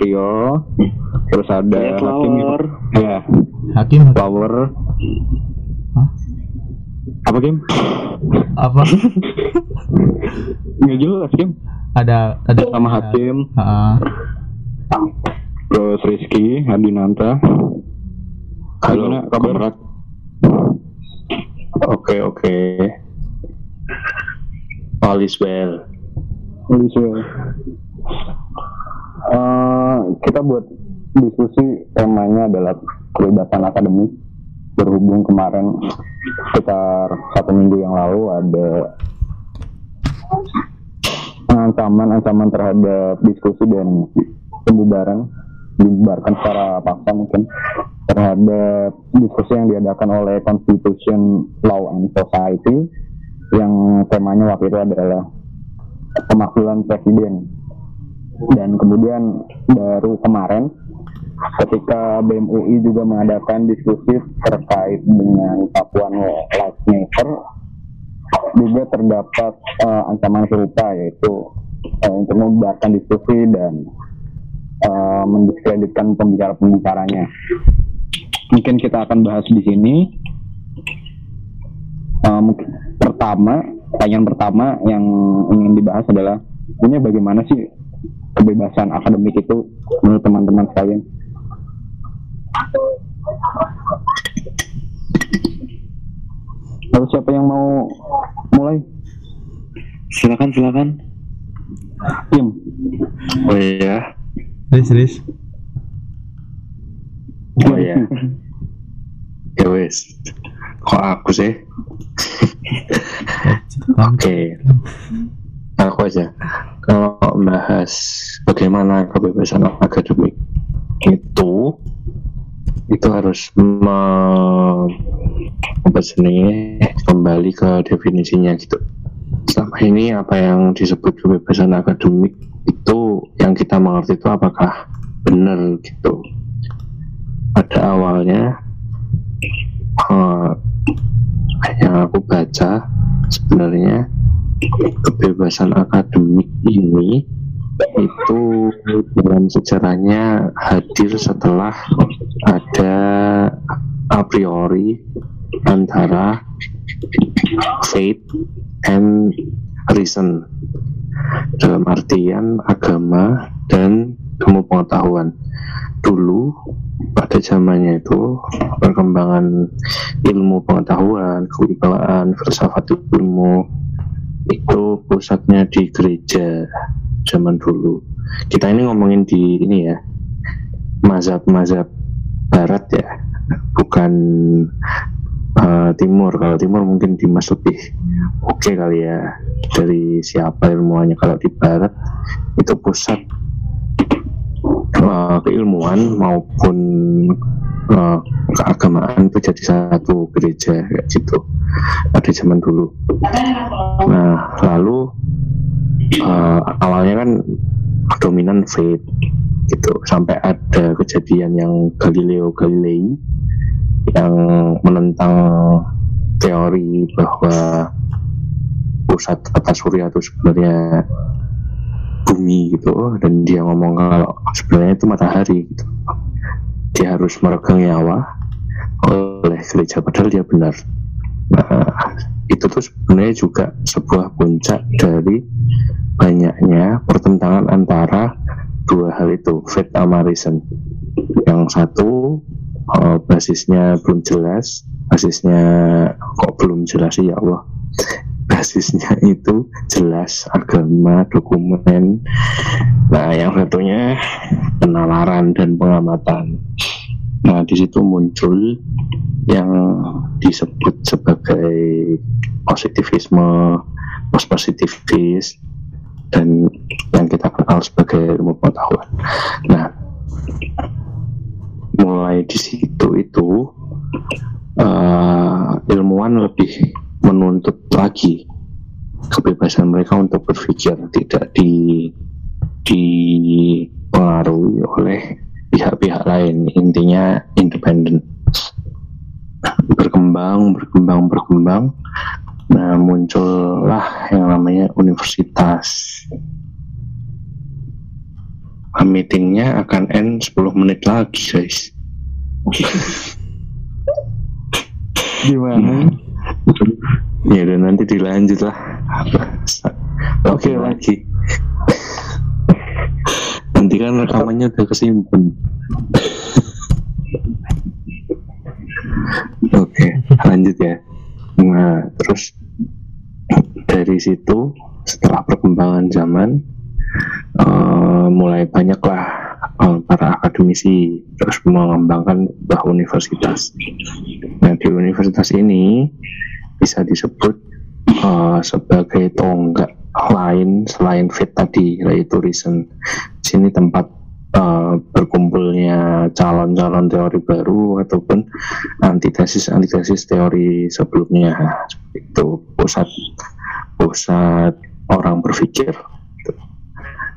Prio. Terus ada Saya Hakim. Ya, Hakim Flower. Hah? Apa Kim? apa? Nggak jelas Kim. ada ada Sama Hakim. Ah, Terus Rizky Hadinanta. Halo, Gimana kabar? Oke, oke. All is well. Bisa. Eh, kita buat diskusi temanya adalah kebebasan akademik. Berhubung kemarin sekitar satu minggu yang lalu ada ancaman-ancaman terhadap diskusi dan pembubaran dibubarkan secara paksa mungkin terhadap diskusi yang diadakan oleh Constitution Law and Society yang temanya waktu itu adalah pemakzulan presiden dan kemudian baru kemarin ketika BMUI juga mengadakan diskusi terkait dengan Papua Life Matter juga terdapat eh, ancaman serupa yaitu eh, untuk membubarkan diskusi dan eh, mendiskreditkan pembicara-pembicaranya. Mungkin kita akan bahas di sini. Mungkin pertama, pertanyaan pertama yang ingin dibahas adalah ini bagaimana sih kebebasan akademik itu menurut teman-teman sekalian? Lalu siapa yang mau mulai? Silakan, silakan. Kim. Oh iya. Riz, Riz. Oh iya. Ya wes. Kok aku sih? Oke. Aku aja. Kalau membahas bagaimana kebebasan akademik itu itu harus me, apa jenenge, kembali ke definisinya gitu. Selama ini apa yang disebut kebebasan akademik itu yang kita mengerti itu apakah benar gitu. Pada awalnya eh, yang aku baca sebenarnya kebebasan akademik ini itu dalam sejarahnya hadir setelah ada a priori antara faith and reason dalam artian agama dan ilmu pengetahuan dulu pada zamannya itu perkembangan ilmu pengetahuan kewibawaan filsafat ilmu itu pusatnya di gereja zaman dulu. Kita ini ngomongin di ini ya mazhab-mazhab barat ya bukan eh, timur. Kalau timur mungkin Dimas lebih oke kali ya dari siapa ilmuannya. Kalau di barat itu pusat eh, keilmuan maupun eh, keagamaan itu jadi satu gereja kayak gitu. Pada zaman dulu. Nah lalu eh, awalnya kan dominan faith gitu. Sampai ada kejadian yang Galileo Galilei yang menentang teori bahwa pusat tata surya itu sebenarnya bumi gitu. Dan dia ngomong kalau sebenarnya itu matahari gitu dia harus meregang nyawa oleh gereja padahal dia benar. Nah itu tuh sebenarnya juga sebuah puncak dari banyaknya pertentangan antara dua hal itu faith sama yang satu eh, basisnya belum jelas basisnya kok belum jelas sih ya Allah basisnya itu jelas agama dokumen. Nah yang satunya penalaran dan pengamatan. Nah di situ muncul yang disebut sebagai positivisme post positivis dan yang kita kenal sebagai ilmu pengetahuan. Nah mulai di situ itu eh, ilmuwan lebih lagi kebebasan mereka untuk berpikir tidak di dipengaruhi oleh pihak-pihak lain. Intinya independen. Berkembang berkembang berkembang. Nah muncullah yang namanya universitas. Meetingnya akan end 10 menit lagi guys. Gimana? Ya dan nanti dilanjut lah. Oke Oke, lagi. Nanti kan rekamannya udah kesimpan. Oke lanjut ya. Nah terus dari situ setelah perkembangan zaman eh, mulai banyaklah eh, para akademisi terus mengembangkan sebuah universitas. Nah di universitas ini bisa disebut eh, sebagai tonggak lain selain fit tadi yaitu reason. Sini tempat eh, berkumpulnya calon-calon teori baru ataupun antitesis antitesis teori sebelumnya. Itu pusat pusat orang berpikir.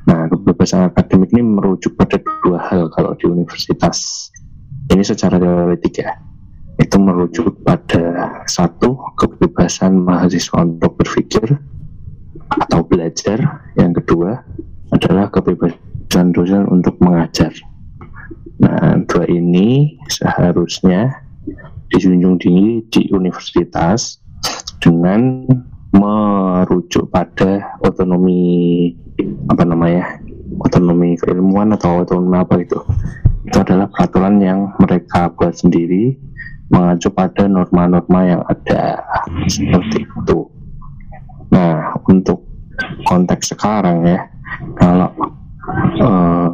Nah, kebebasan akademik ini merujuk pada dua hal kalau di universitas. Ini secara teoretik ya. Itu merujuk pada satu kebebasan mahasiswa untuk berpikir atau belajar. Yang kedua adalah kebebasan dosen untuk mengajar. Nah, dua ini seharusnya dijunjung tinggi di universitas dengan merujuk pada otonomi apa namanya otonomi keilmuan atau otonomi apa itu itu adalah peraturan yang mereka buat sendiri mengacu pada norma-norma yang ada. Seperti itu. Nah untuk konteks sekarang ya kalau eh,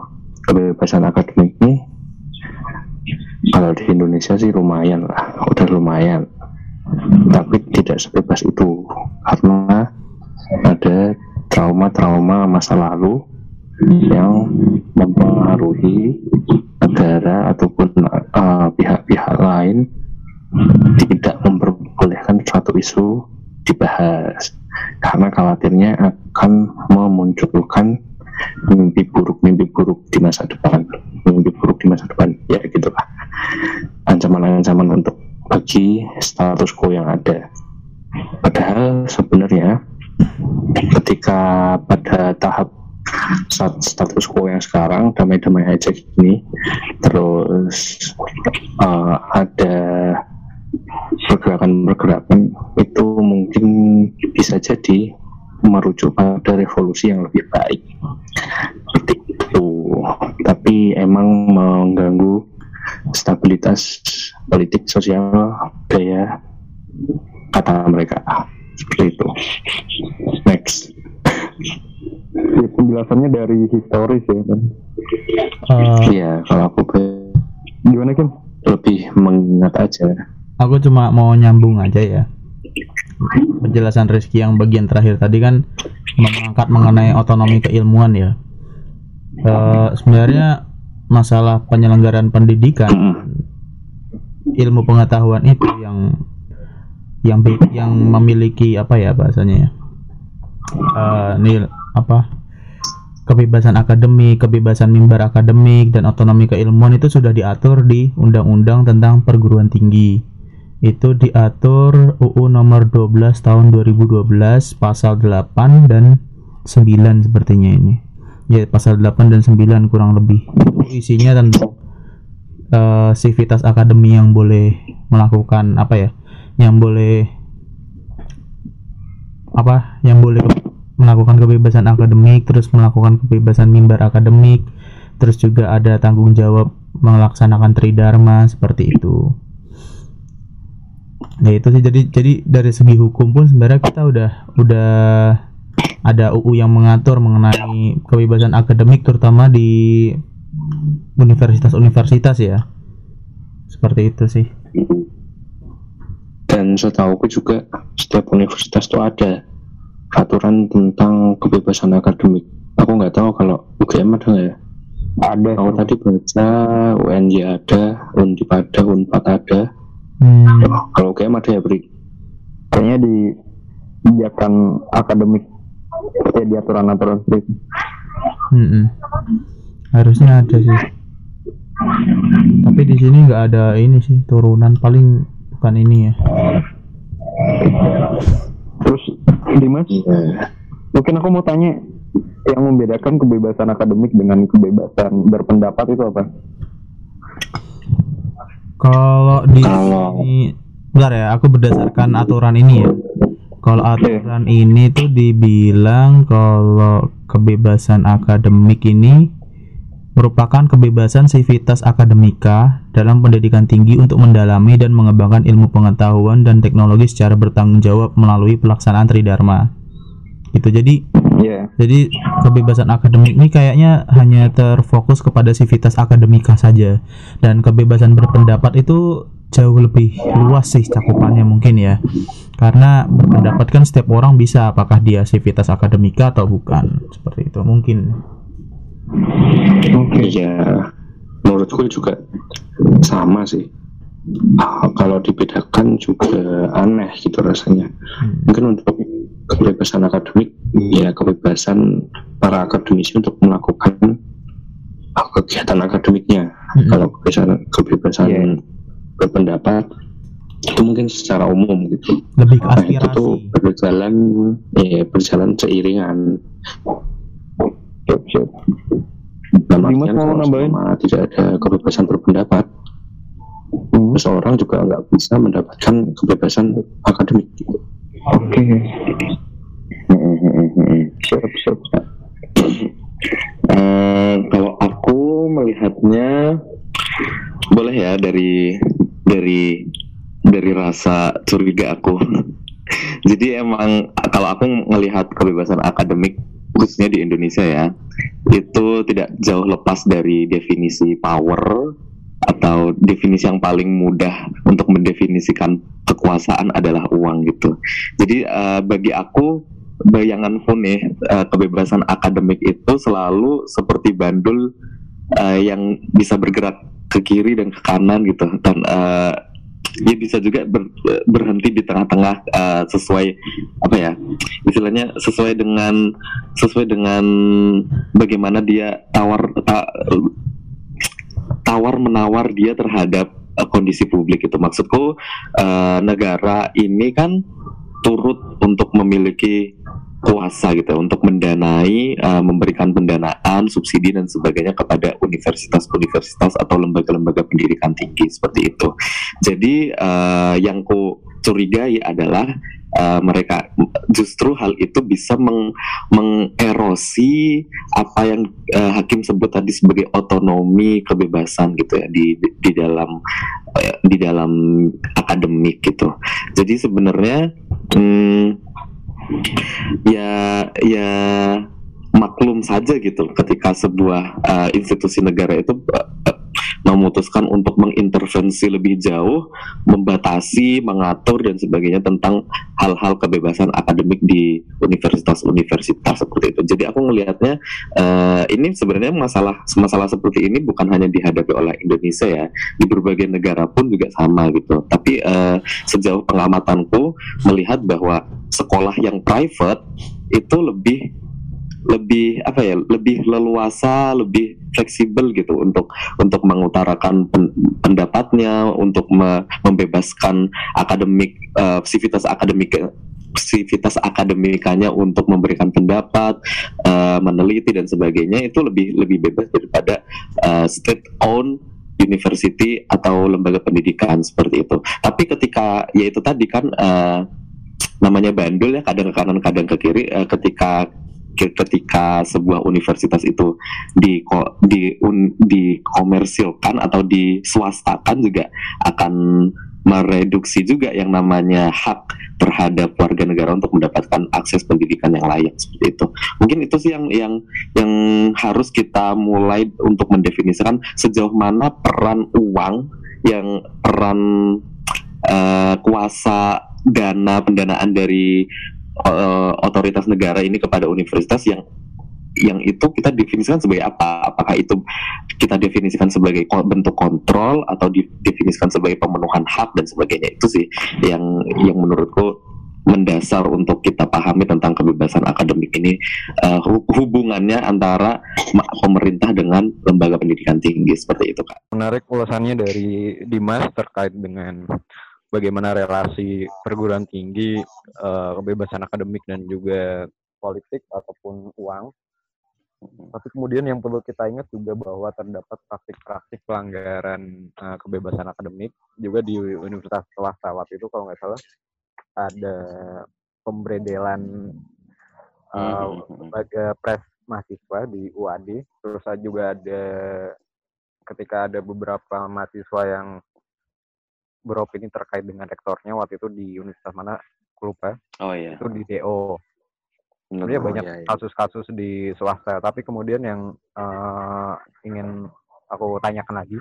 kebebasan akademik ini kalau di Indonesia sih lumayan lah udah lumayan. Tapi tidak sebebas itu karena ada trauma-trauma masa lalu yang mempengaruhi negara ataupun uh, pihak-pihak lain tidak memperbolehkan suatu isu dibahas. Karena khawatirnya akan memunculkan mimpi buruk mimpi buruk di masa depan. Mimpi buruk di masa depan. Ya gitulah. Ancaman-ancaman untuk bagi status quo yang ada. Padahal sebenarnya ketika pada tahap status quo yang sekarang damai-damai aja gini, terus uh, ada pergerakan-pergerakan itu mungkin bisa jadi merujuk pada revolusi yang lebih baik. Seperti itu. Tapi emang mengganggu stabilitas politik sosial budaya kata mereka seperti itu next Ya, penjelasannya dari historis ya kan. Eh, Iya kalau aku be- Gimana Kim? lebih mengingat aja aku cuma mau nyambung aja ya penjelasan Rizky yang bagian terakhir tadi kan mengangkat mengenai otonomi keilmuan ya Eh, sebenarnya masalah penyelenggaraan pendidikan ilmu pengetahuan itu yang yang yang memiliki apa ya bahasanya ya Eh, nil apa kebebasan akademik, kebebasan mimbar akademik dan otonomi keilmuan itu sudah diatur di Undang-Undang tentang Perguruan Tinggi. Itu diatur UU nomor 12 tahun 2012 pasal 8 dan 9 sepertinya ini. Ya, pasal 8 dan 9 kurang lebih. Itu isinya tentang eh, sivitas akademi yang boleh melakukan apa ya? Yang boleh apa? Yang boleh melakukan kebebasan akademik, terus melakukan kebebasan mimbar akademik, terus juga ada tanggung jawab melaksanakan tridharma seperti itu. Ya itu sih jadi jadi dari segi hukum pun sebenarnya kita udah udah ada UU yang mengatur mengenai kebebasan akademik terutama di universitas-universitas ya. Seperti itu sih. dan setahuku juga setiap universitas itu ada aturan tentang kebebasan akademik. Aku nggak tahu kalau UGM ada nggak ya? Ada. aku tadi baca UNJ ada Undip ada Unpad ada. Hmm, kalau UGM ada ya Bri? Kayaknya di kebijakan akademik. Ya di aturan-aturan seperti itu. Mm-mm. harusnya ada sih. Tapi di sini nggak ada ini sih turunan. Paling bukan ini ya Terus Dimas, Iya. mungkin aku mau tanya yang membedakan kebebasan akademik dengan kebebasan berpendapat itu apa? kalau di Kalau- sini bentar ya aku berdasarkan aturan ini ya kalau aturan ini tuh dibilang kalau kebebasan akademik ini merupakan kebebasan sivitas akademika dalam pendidikan tinggi untuk mendalami dan mengembangkan ilmu pengetahuan dan teknologi secara bertanggung jawab melalui pelaksanaan tridharma. Gitu. Jadi Iya. jadi kebebasan akademik ini kayaknya hanya terfokus kepada sivitas akademika saja dan kebebasan berpendapat itu jauh lebih luas sih cakupannya mungkin ya. Karena berpendapat kan setiap orang bisa apakah dia sivitas akademika atau bukan. Seperti itu mungkin. Oke. Iya, menurutku juga sama sih. Ah, kalau dibedakan juga aneh gitu rasanya. Hmm. Mungkin untuk kebebasan akademik, ya kebebasan para akademisi untuk melakukan ah, kegiatan akademiknya. Mm-mm. Kalau kebebasan kebebasan Iya. berpendapat itu mungkin secara umum gitu. Lebih ke Nah, itu tuh aspirasi. berjalan, ya berjalan seiringan. Siap, siap. Dimas artian mau nambahin? tidak ada kebebasan berpendapat, Hmm. seseorang juga nggak bisa mendapatkan kebebasan akademik. Oke. Siap, siap. siap. Eh, kalau aku melihatnya boleh ya dari dari dari rasa curiga aku. Jadi emang kalau aku melihat kebebasan akademik khususnya di Indonesia ya, itu tidak jauh lepas dari definisi power atau definisi yang paling mudah untuk mendefinisikan kekuasaan adalah uang gitu. Jadi eh, bagi aku bayanganku nih eh, kebebasan akademik itu selalu seperti bandul eh, yang bisa bergerak ke kiri dan ke kanan gitu dan eh, dia bisa juga ber- berhenti di tengah-tengah eh, sesuai apa ya istilahnya sesuai dengan sesuai dengan bagaimana dia tawar ta- tawar menawar dia terhadap eh, kondisi publik itu. Maksudku eh, negara ini kan turut untuk memiliki kuasa gitu untuk mendanai eh, memberikan pendanaan subsidi dan sebagainya kepada universitas-universitas atau lembaga-lembaga pendidikan tinggi seperti itu. Jadi eh, yang ku curigai adalah eh, mereka justru hal itu bisa meng- mengerosi apa yang eh, hakim sebut tadi sebagai otonomi kebebasan gitu ya di di, dalam eh, di dalam akademik gitu. Jadi sebenarnya hmm, ya ya maklum saja gitu ketika sebuah uh, institusi negara itu uh, memutuskan untuk mengintervensi lebih jauh, membatasi, mengatur dan sebagainya tentang hal-hal kebebasan akademik di universitas-universitas seperti itu. Jadi aku melihatnya uh, ini sebenarnya masalah masalah seperti ini bukan hanya dihadapi oleh Indonesia ya, di berbagai negara pun juga sama gitu. Tapi uh, sejauh pengamatanku melihat bahwa sekolah yang private itu lebih lebih apa ya lebih leluasa lebih fleksibel gitu untuk untuk mengutarakan pen- pendapatnya untuk me- membebaskan akademik sivitas akademik sivitas akademikanya untuk memberikan pendapat eh, meneliti dan sebagainya itu lebih lebih bebas daripada eh, state owned university atau lembaga pendidikan seperti itu. Tapi ketika ya itu tadi kan eh, namanya bandul ya kadang ke kanan kadang ke kiri eh, ketika ketika sebuah universitas itu di di un, dikomersilkan atau diswastakan juga akan mereduksi juga yang namanya hak terhadap warga negara untuk mendapatkan akses pendidikan yang layak seperti itu. Mungkin itu sih yang yang yang harus kita mulai untuk mendefinisikan sejauh mana peran uang yang peran uh, kuasa dana pendanaan dari uh, otoritas negara ini kepada universitas yang yang itu kita definisikan sebagai apa? Apakah itu kita definisikan sebagai bentuk kontrol atau didefinisikan sebagai pemenuhan hak dan sebagainya itu sih yang yang menurutku mendasar untuk kita pahami tentang kebebasan akademik ini uh, hubungannya antara pemerintah dengan lembaga pendidikan tinggi seperti itu kak. Menarik ulasannya dari Dimas terkait dengan bagaimana relasi perguruan tinggi, uh, kebebasan akademik dan juga politik ataupun uang. Tapi kemudian yang perlu kita ingat juga bahwa terdapat praktik-praktik pelanggaran uh, kebebasan akademik juga di universitas waktu itu kalau nggak salah ada pemberedelan uh, pres mahasiswa di UAD terus juga ada ketika ada beberapa mahasiswa yang beropini terkait dengan rektornya waktu itu di universitas mana? Aku lupa. Oh iya. Itu di DO sebenarnya oh, banyak kasus-kasus iya, iya. di swasta. Tapi kemudian yang uh, ingin aku tanyakan lagi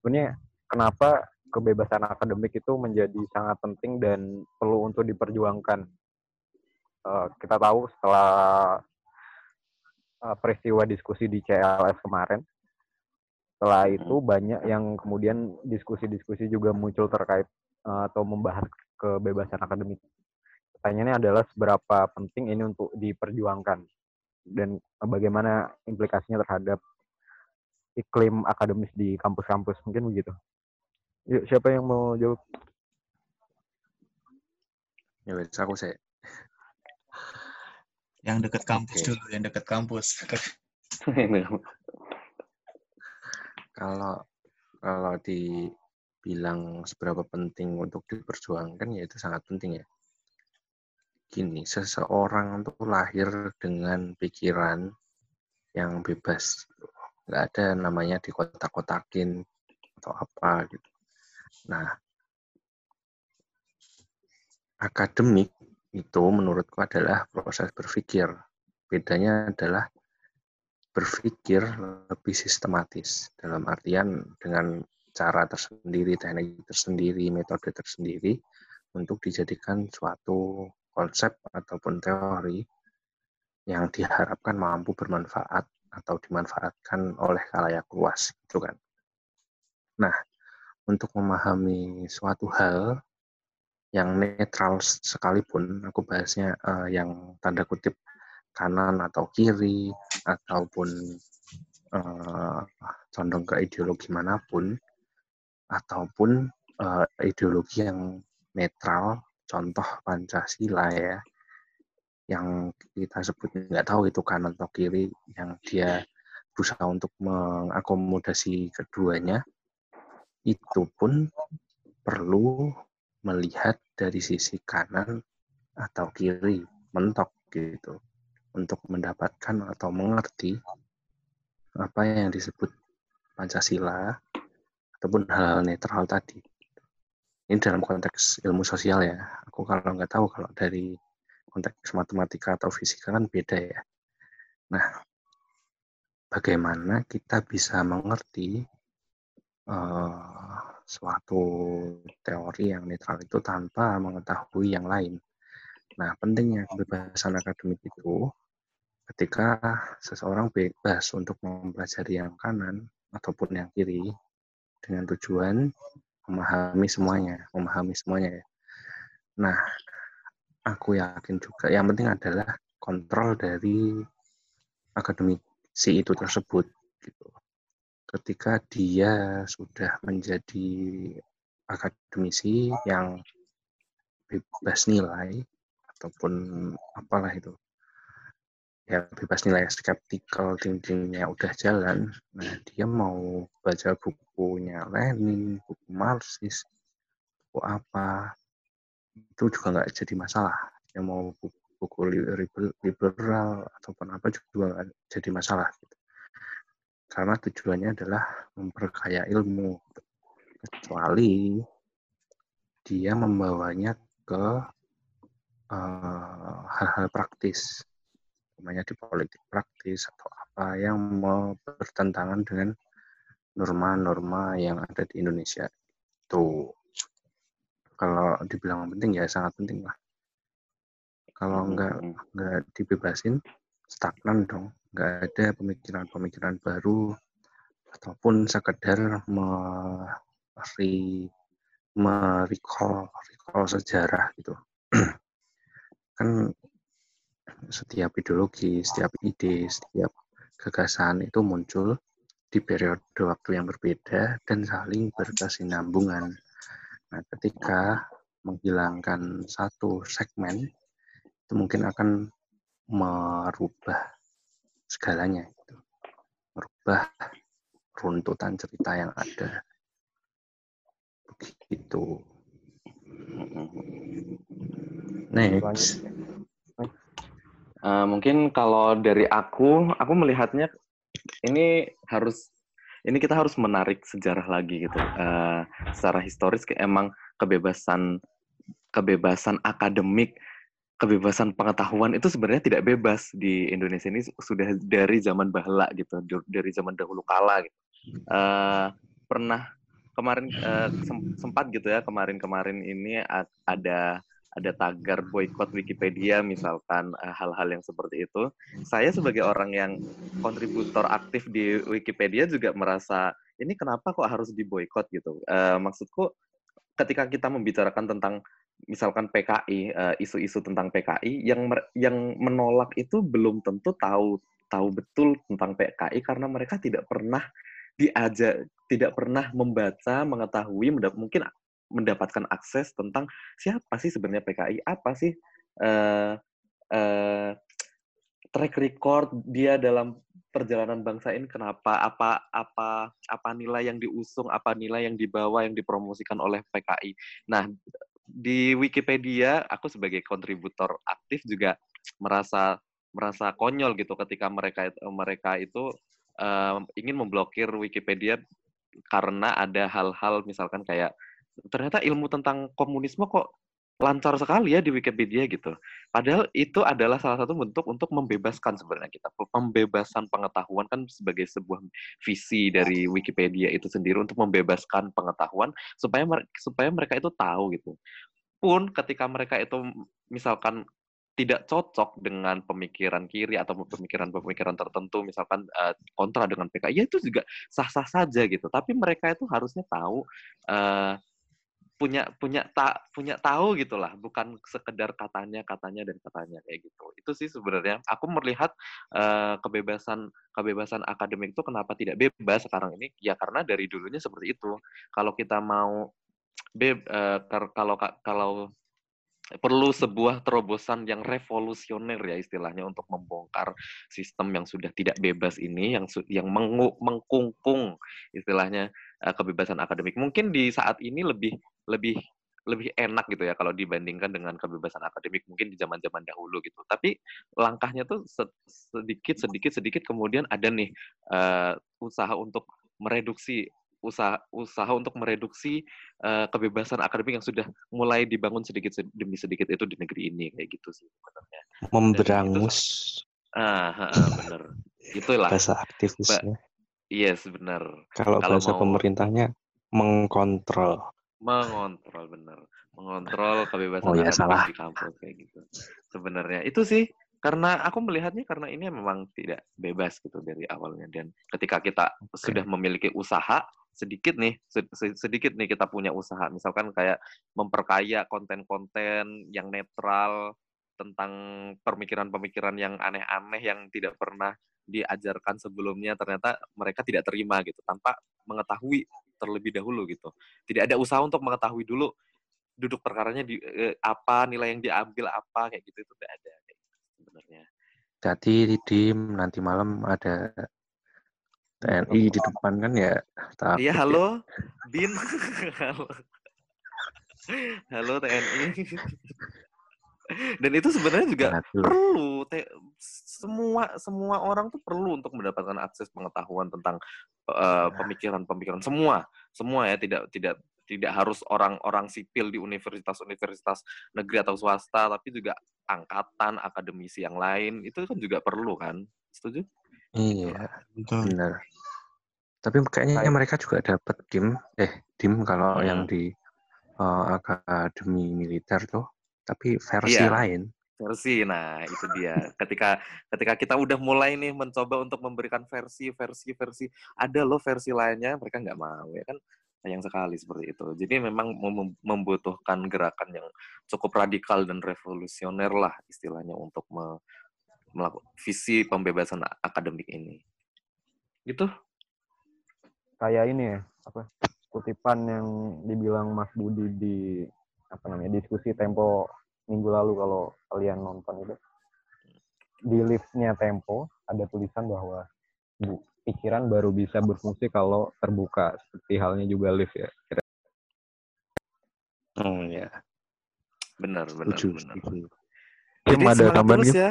sebenarnya kenapa kebebasan akademik itu menjadi sangat penting dan perlu untuk diperjuangkan? Uh, kita tahu setelah uh, peristiwa diskusi di CLS kemarin setelah hmm. itu banyak yang kemudian diskusi-diskusi juga muncul terkait uh, atau membahas kebebasan akademik pertanyaannya adalah seberapa penting ini untuk diperjuangkan dan bagaimana implikasinya terhadap iklim akademis di kampus-kampus mungkin begitu. Yuk siapa yang mau jawab? Ya wes aku sih. Yang dekat kampus okay. dulu, yang dekat kampus. kalau kalau dibilang seberapa penting untuk diperjuangkan ya itu sangat penting ya gini, seseorang tuh lahir dengan pikiran yang bebas. Nggak ada namanya di dikotak-kotakin atau apa gitu. Nah, akademik itu menurutku adalah proses berpikir. Bedanya adalah berpikir lebih sistematis dalam artian dengan cara tersendiri, teknik tersendiri, metode tersendiri untuk dijadikan suatu konsep ataupun teori yang diharapkan mampu bermanfaat atau dimanfaatkan oleh kalayak luas gitu kan. Nah, untuk memahami suatu hal yang netral sekalipun, aku bahasnya uh, yang tanda kutip kanan atau kiri ataupun uh, condong ke ideologi mana pun ataupun uh, ideologi yang netral contoh Pancasila ya, yang kita sebut nggak tahu itu kanan atau kiri, yang dia berusaha untuk mengakomodasi keduanya, itu pun perlu melihat dari sisi kanan atau kiri, mentok gitu, untuk mendapatkan atau mengerti apa yang disebut Pancasila ataupun hal-hal netral tadi ini dalam konteks ilmu sosial ya. Aku kalau nggak tahu kalau dari konteks matematika atau fisika kan beda ya. Nah, bagaimana kita bisa mengerti uh, suatu teori yang netral itu tanpa mengetahui yang lain. Nah, pentingnya kebebasan akademik itu ketika seseorang bebas untuk mempelajari yang kanan ataupun yang kiri dengan tujuan memahami semuanya, memahami semuanya ya. Nah, aku yakin juga yang penting adalah kontrol dari akademisi itu tersebut gitu. Ketika dia sudah menjadi akademisi yang bebas nilai ataupun apalah itu. Ya bebas nilai skeptical thinkingnya udah jalan. Nah dia mau baca bukunya Lenin buku Marxis buku apa itu juga nggak jadi masalah. Dia mau buku, buku liberal ataupun apa juga nggak jadi masalah gitu. karena tujuannya adalah memperkaya ilmu. Kecuali dia membawanya ke hal-hal uh, praktis namanya di politik praktis atau apa yang mau bertentangan dengan norma-norma yang ada di Indonesia. Itu kalau dibilang penting ya sangat penting lah. Kalau hmm, nggak hmm. nggak dibebasin stagnan dong. Nggak ada pemikiran-pemikiran baru ataupun sekedar me recall recall sejarah gitu kan setiap ideologi, setiap ide, setiap gagasan itu muncul di periode waktu yang berbeda dan saling berkesinambungan. Nah, ketika menghilangkan satu segmen, itu mungkin akan merubah segalanya, itu. merubah runtutan cerita yang ada. Begitu. Next. Uh, mungkin kalau dari aku, aku melihatnya ini harus ini kita harus menarik sejarah lagi gitu. Uh, secara historis emang kebebasan kebebasan akademik, kebebasan pengetahuan itu sebenarnya tidak bebas di Indonesia ini sudah dari zaman bahla gitu, dari zaman dahulu kala gitu. Uh, pernah kemarin uh, sempat gitu ya kemarin-kemarin ini ada ada tagar boykot Wikipedia misalkan eh, hal-hal uh, yang seperti itu. Saya sebagai orang yang kontributor aktif di Wikipedia juga merasa ini kenapa kok harus diboykot gitu. Uh, maksudku ketika kita membicarakan tentang misalkan PKI uh, isu-isu tentang PKI yang yang menolak itu belum tentu tahu tahu betul tentang PKI karena mereka tidak pernah diajak tidak pernah membaca mengetahui mungkin mendapatkan akses tentang siapa sih sebenarnya PKI, apa sih uh, uh, track record dia dalam perjalanan bangsa ini kenapa apa apa apa nilai yang diusung apa nilai yang dibawa yang dipromosikan oleh PKI nah di Wikipedia aku sebagai kontributor aktif juga merasa merasa konyol gitu ketika mereka mereka itu um, ingin memblokir Wikipedia karena ada hal-hal misalkan kayak ternyata ilmu tentang komunisme kok lancar sekali ya di Wikipedia gitu. Padahal itu adalah salah satu bentuk untuk membebaskan sebenarnya kita. Pembebasan pengetahuan kan sebagai sebuah visi dari Wikipedia itu sendiri untuk membebaskan pengetahuan supaya supaya mereka itu tahu gitu. Pun ketika mereka itu misalkan tidak cocok dengan pemikiran kiri atau pemikiran-pemikiran tertentu misalkan uh, kontra dengan PKI ya itu juga sah-sah saja gitu. Tapi mereka itu harusnya tahu uh, punya punya tak punya tahu gitulah bukan sekedar katanya katanya dan katanya kayak gitu. Itu sih sebenarnya aku melihat uh, kebebasan kebebasan akademik itu kenapa tidak bebas sekarang ini? Ya karena dari dulunya seperti itu. Kalau kita mau beb uh, kalau kalau perlu sebuah terobosan yang revolusioner ya istilahnya untuk membongkar sistem yang sudah tidak bebas ini yang yang mengkungkung istilahnya uh, kebebasan akademik. Mungkin di saat ini lebih lebih lebih enak gitu ya kalau dibandingkan dengan kebebasan akademik mungkin di zaman-zaman dahulu gitu. Tapi langkahnya tuh sedikit sedikit sedikit kemudian ada nih uh, usaha untuk mereduksi usaha usaha untuk mereduksi uh, kebebasan akademik yang sudah mulai dibangun sedikit demi sedikit itu di negeri ini kayak gitu sih sebenarnya. Memberangus. ah, ah, benar. Itulah bahasa aktivisnya. Yes, benar. Kalau bahasa mau... pemerintahnya mengkontrol. Mengontrol benar. Mengontrol kebebasan oh, ya, salah. di kampus kayak gitu. Sebenarnya itu sih karena aku melihatnya karena ini memang tidak bebas gitu dari awalnya dan ketika kita okay. sudah memiliki usaha sedikit nih sedikit nih kita punya usaha misalkan kayak memperkaya konten-konten yang netral tentang pemikiran-pemikiran yang aneh-aneh yang tidak pernah diajarkan sebelumnya ternyata mereka tidak terima gitu tanpa mengetahui terlebih dahulu gitu tidak ada usaha untuk mengetahui dulu duduk perkaranya di eh, apa nilai yang diambil apa kayak gitu itu tidak ada sebenarnya. Jadi di nanti malam ada TNI di depan kan ya. Iya halo, Bin. halo. halo TNI. Dan itu sebenarnya juga perlu te, semua semua orang tuh perlu untuk mendapatkan akses pengetahuan tentang uh, pemikiran-pemikiran semua semua ya tidak tidak tidak harus orang-orang sipil di universitas-universitas negeri atau swasta, tapi juga angkatan, akademisi yang lain, itu kan juga perlu kan? Setuju? Iya, betul. Benar. Tapi kayaknya Kayak. mereka juga dapat dim, eh dim kalau hmm. yang di uh, akademi militer tuh, tapi versi iya. lain versi nah itu dia ketika ketika kita udah mulai nih mencoba untuk memberikan versi versi versi ada loh versi lainnya mereka nggak mau ya kan sayang sekali seperti itu. Jadi memang mem- membutuhkan gerakan yang cukup radikal dan revolusioner lah istilahnya untuk me- melakukan visi pembebasan akademik ini. Gitu. kayak ini ya apa kutipan yang dibilang Mas Budi di apa namanya diskusi Tempo minggu lalu kalau kalian nonton itu di liftnya Tempo ada tulisan bahwa bu, pikiran baru bisa berfungsi kalau terbuka seperti halnya juga lift ya Oh ya. Benar, benar, Setuju, benar. Jadi ada semangat tambahan terus Kim? ya.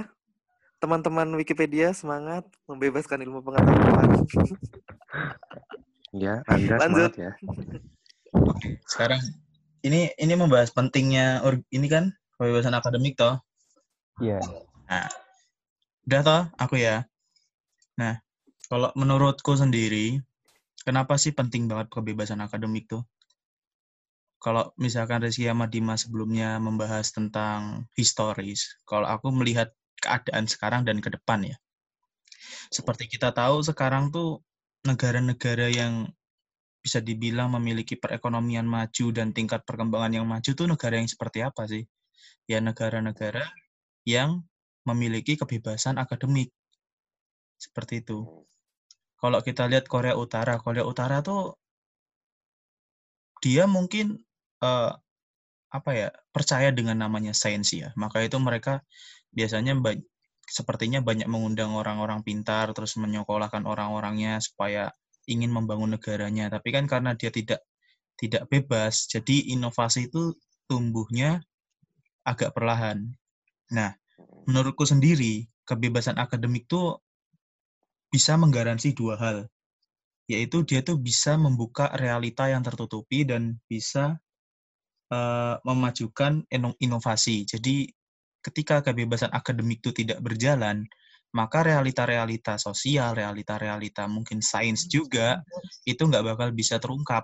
Teman-teman Wikipedia semangat membebaskan ilmu pengetahuan. Ya, Anda Lanjut. semangat ya. Sekarang ini ini membahas pentingnya ini kan kebebasan akademik toh. iya Udah toh, aku ya. Nah, kalau menurutku sendiri, kenapa sih penting banget kebebasan akademik tuh? Kalau misalkan Rizky sama Dimas sebelumnya membahas tentang historis, kalau aku melihat keadaan sekarang dan ke depan ya. Seperti kita tahu sekarang tuh negara-negara yang bisa dibilang memiliki perekonomian maju dan tingkat perkembangan yang maju tuh negara yang seperti apa sih? Ya negara-negara yang memiliki kebebasan akademik. Seperti itu. Kalau kita lihat Korea Utara, Korea Utara tuh dia mungkin eh, apa ya percaya dengan namanya sains ya. Maka itu mereka biasanya ba- sepertinya banyak mengundang orang-orang pintar terus menyekolahkan orang-orangnya supaya ingin membangun negaranya. Tapi kan karena dia tidak tidak bebas, jadi inovasi itu tumbuhnya agak perlahan. Nah, menurutku sendiri kebebasan akademik tuh bisa menggaransi dua hal yaitu dia tuh bisa membuka realita yang tertutupi dan bisa eh, memajukan ino- inovasi. Jadi ketika kebebasan akademik itu tidak berjalan, maka realita-realita sosial, realita-realita mungkin sains juga itu nggak bakal bisa terungkap.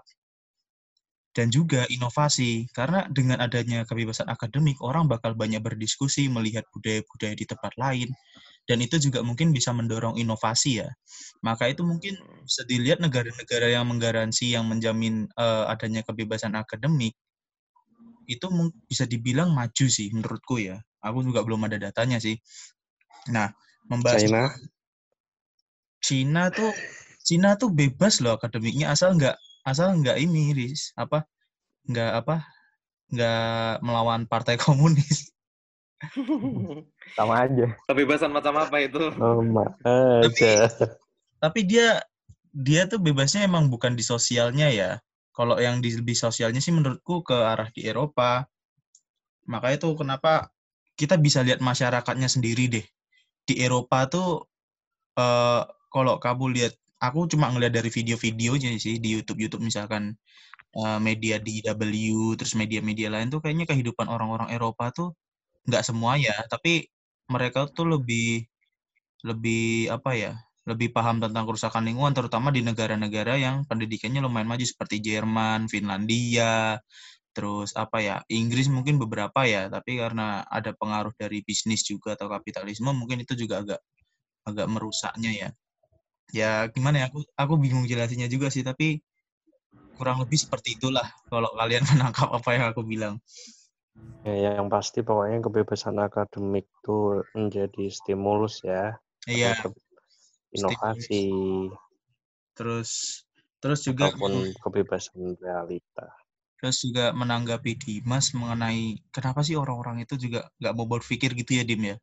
Dan juga inovasi, karena dengan adanya kebebasan akademik, orang bakal banyak berdiskusi, melihat budaya-budaya di tempat lain, dan itu juga mungkin bisa mendorong inovasi ya. Maka itu mungkin bisa dilihat negara-negara yang menggaransi, yang menjamin eh, adanya kebebasan akademik, itu bisa dibilang maju sih menurutku ya. Aku juga belum ada datanya sih. Nah, membahas China, Cina tuh Cina tuh bebas loh akademiknya asal nggak asal nggak ini Riz apa nggak apa nggak melawan partai komunis sama aja Kebebasan macam apa itu? sama aja. tapi dia dia tuh bebasnya emang bukan di sosialnya ya kalau yang di, di sosialnya sih menurutku ke arah di Eropa maka itu kenapa kita bisa lihat masyarakatnya sendiri deh. Di Eropa tuh eh, kalau kamu lihat aku cuma ngeliat dari video-videonya sih di YouTube YouTube misalkan eh, media DW terus media-media lain tuh kayaknya kehidupan orang-orang Eropa tuh nggak semua ya tapi mereka tuh lebih lebih apa ya lebih paham tentang kerusakan lingkungan terutama di negara-negara yang pendidikannya lumayan maju seperti Jerman, Finlandia, terus apa ya Inggris mungkin beberapa ya tapi karena ada pengaruh dari bisnis juga atau kapitalisme mungkin itu juga agak agak merusaknya ya. Ya gimana ya aku aku bingung jelasinnya juga sih tapi kurang lebih seperti itulah kalau kalian menangkap apa yang aku bilang. Ya, yang pasti pokoknya kebebasan akademik itu menjadi stimulus ya. Iya inovasi. terus terus juga ataupun kebebasan realita. Terus juga menanggapi Dimas mengenai kenapa sih orang-orang itu juga nggak mau berpikir gitu ya Dim ya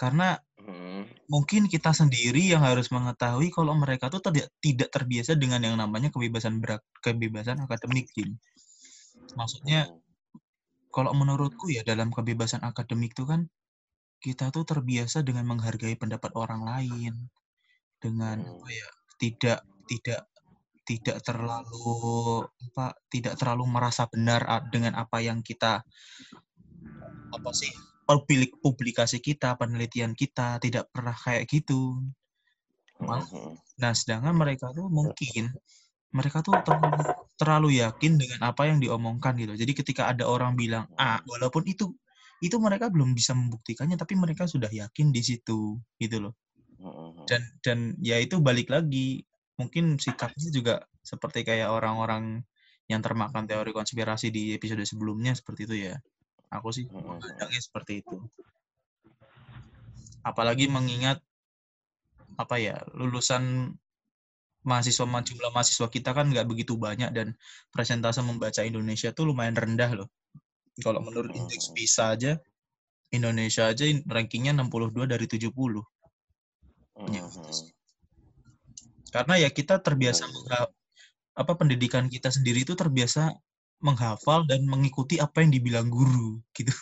karena Hmm. mungkin kita sendiri yang harus mengetahui kalau mereka tuh tidak tidak terbiasa dengan yang namanya kebebasan berak kebebasan akademik Dim maksudnya kalau menurutku ya dalam kebebasan akademik tuh kan kita tuh terbiasa dengan menghargai pendapat orang lain dengan Hmm. apa ya tidak tidak tidak terlalu apa tidak terlalu merasa benar a- dengan apa yang kita apa sih publik publikasi kita penelitian kita tidak pernah kayak gitu Mas- Hmm. nah sedangkan mereka tuh mungkin mereka tuh terlalu, terlalu yakin dengan apa yang diomongkan gitu jadi ketika ada orang bilang A walaupun itu itu mereka belum bisa membuktikannya tapi mereka sudah yakin di situ gitu loh Hmm. dan dan ya itu balik lagi mungkin sikapnya juga seperti kayak orang-orang yang termakan teori konspirasi di episode sebelumnya seperti itu ya. Aku sih Mm-mm. memandangnya seperti itu. Apalagi mengingat apa ya lulusan mahasiswa jumlah mahasiswa kita kan nggak begitu banyak dan presentase membaca Indonesia tuh lumayan rendah loh. Kalau menurut indeks PISA aja Indonesia aja in- rankingnya 62 dari 70. Ya, gitu sih. Karena ya kita terbiasa apa pendidikan kita sendiri itu terbiasa menghafal dan mengikuti apa yang dibilang guru gitu.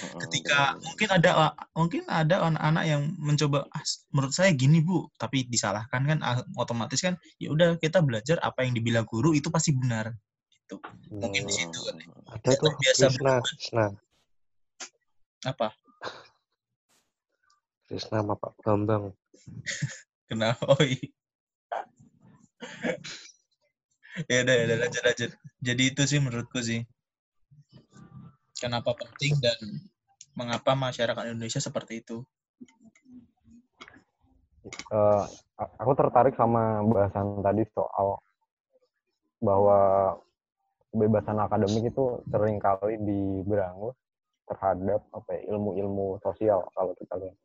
Ketika mungkin ada mungkin ada anak-anak yang mencoba "Ah, menurut saya gini Bu, tapi disalahkan kan ah, otomatis kan ya udah kita belajar apa yang dibilang guru itu pasti benar. Gitu. Mungkin di situ kan. Mhm. Ada Kita tuh Krisna, apa? Krisna sama Pak Bambang. Kenapa? Oh iya. Ya udah, ya udah lanjut lanjut. Jadi itu sih menurutku sih. Kenapa penting dan mengapa masyarakat Indonesia seperti itu? A- aku tertarik sama bahasan tadi soal bahwa kebebasan akademik itu sering kali diberangus terhadap apa ya, ilmu-ilmu sosial kalau kita lihat.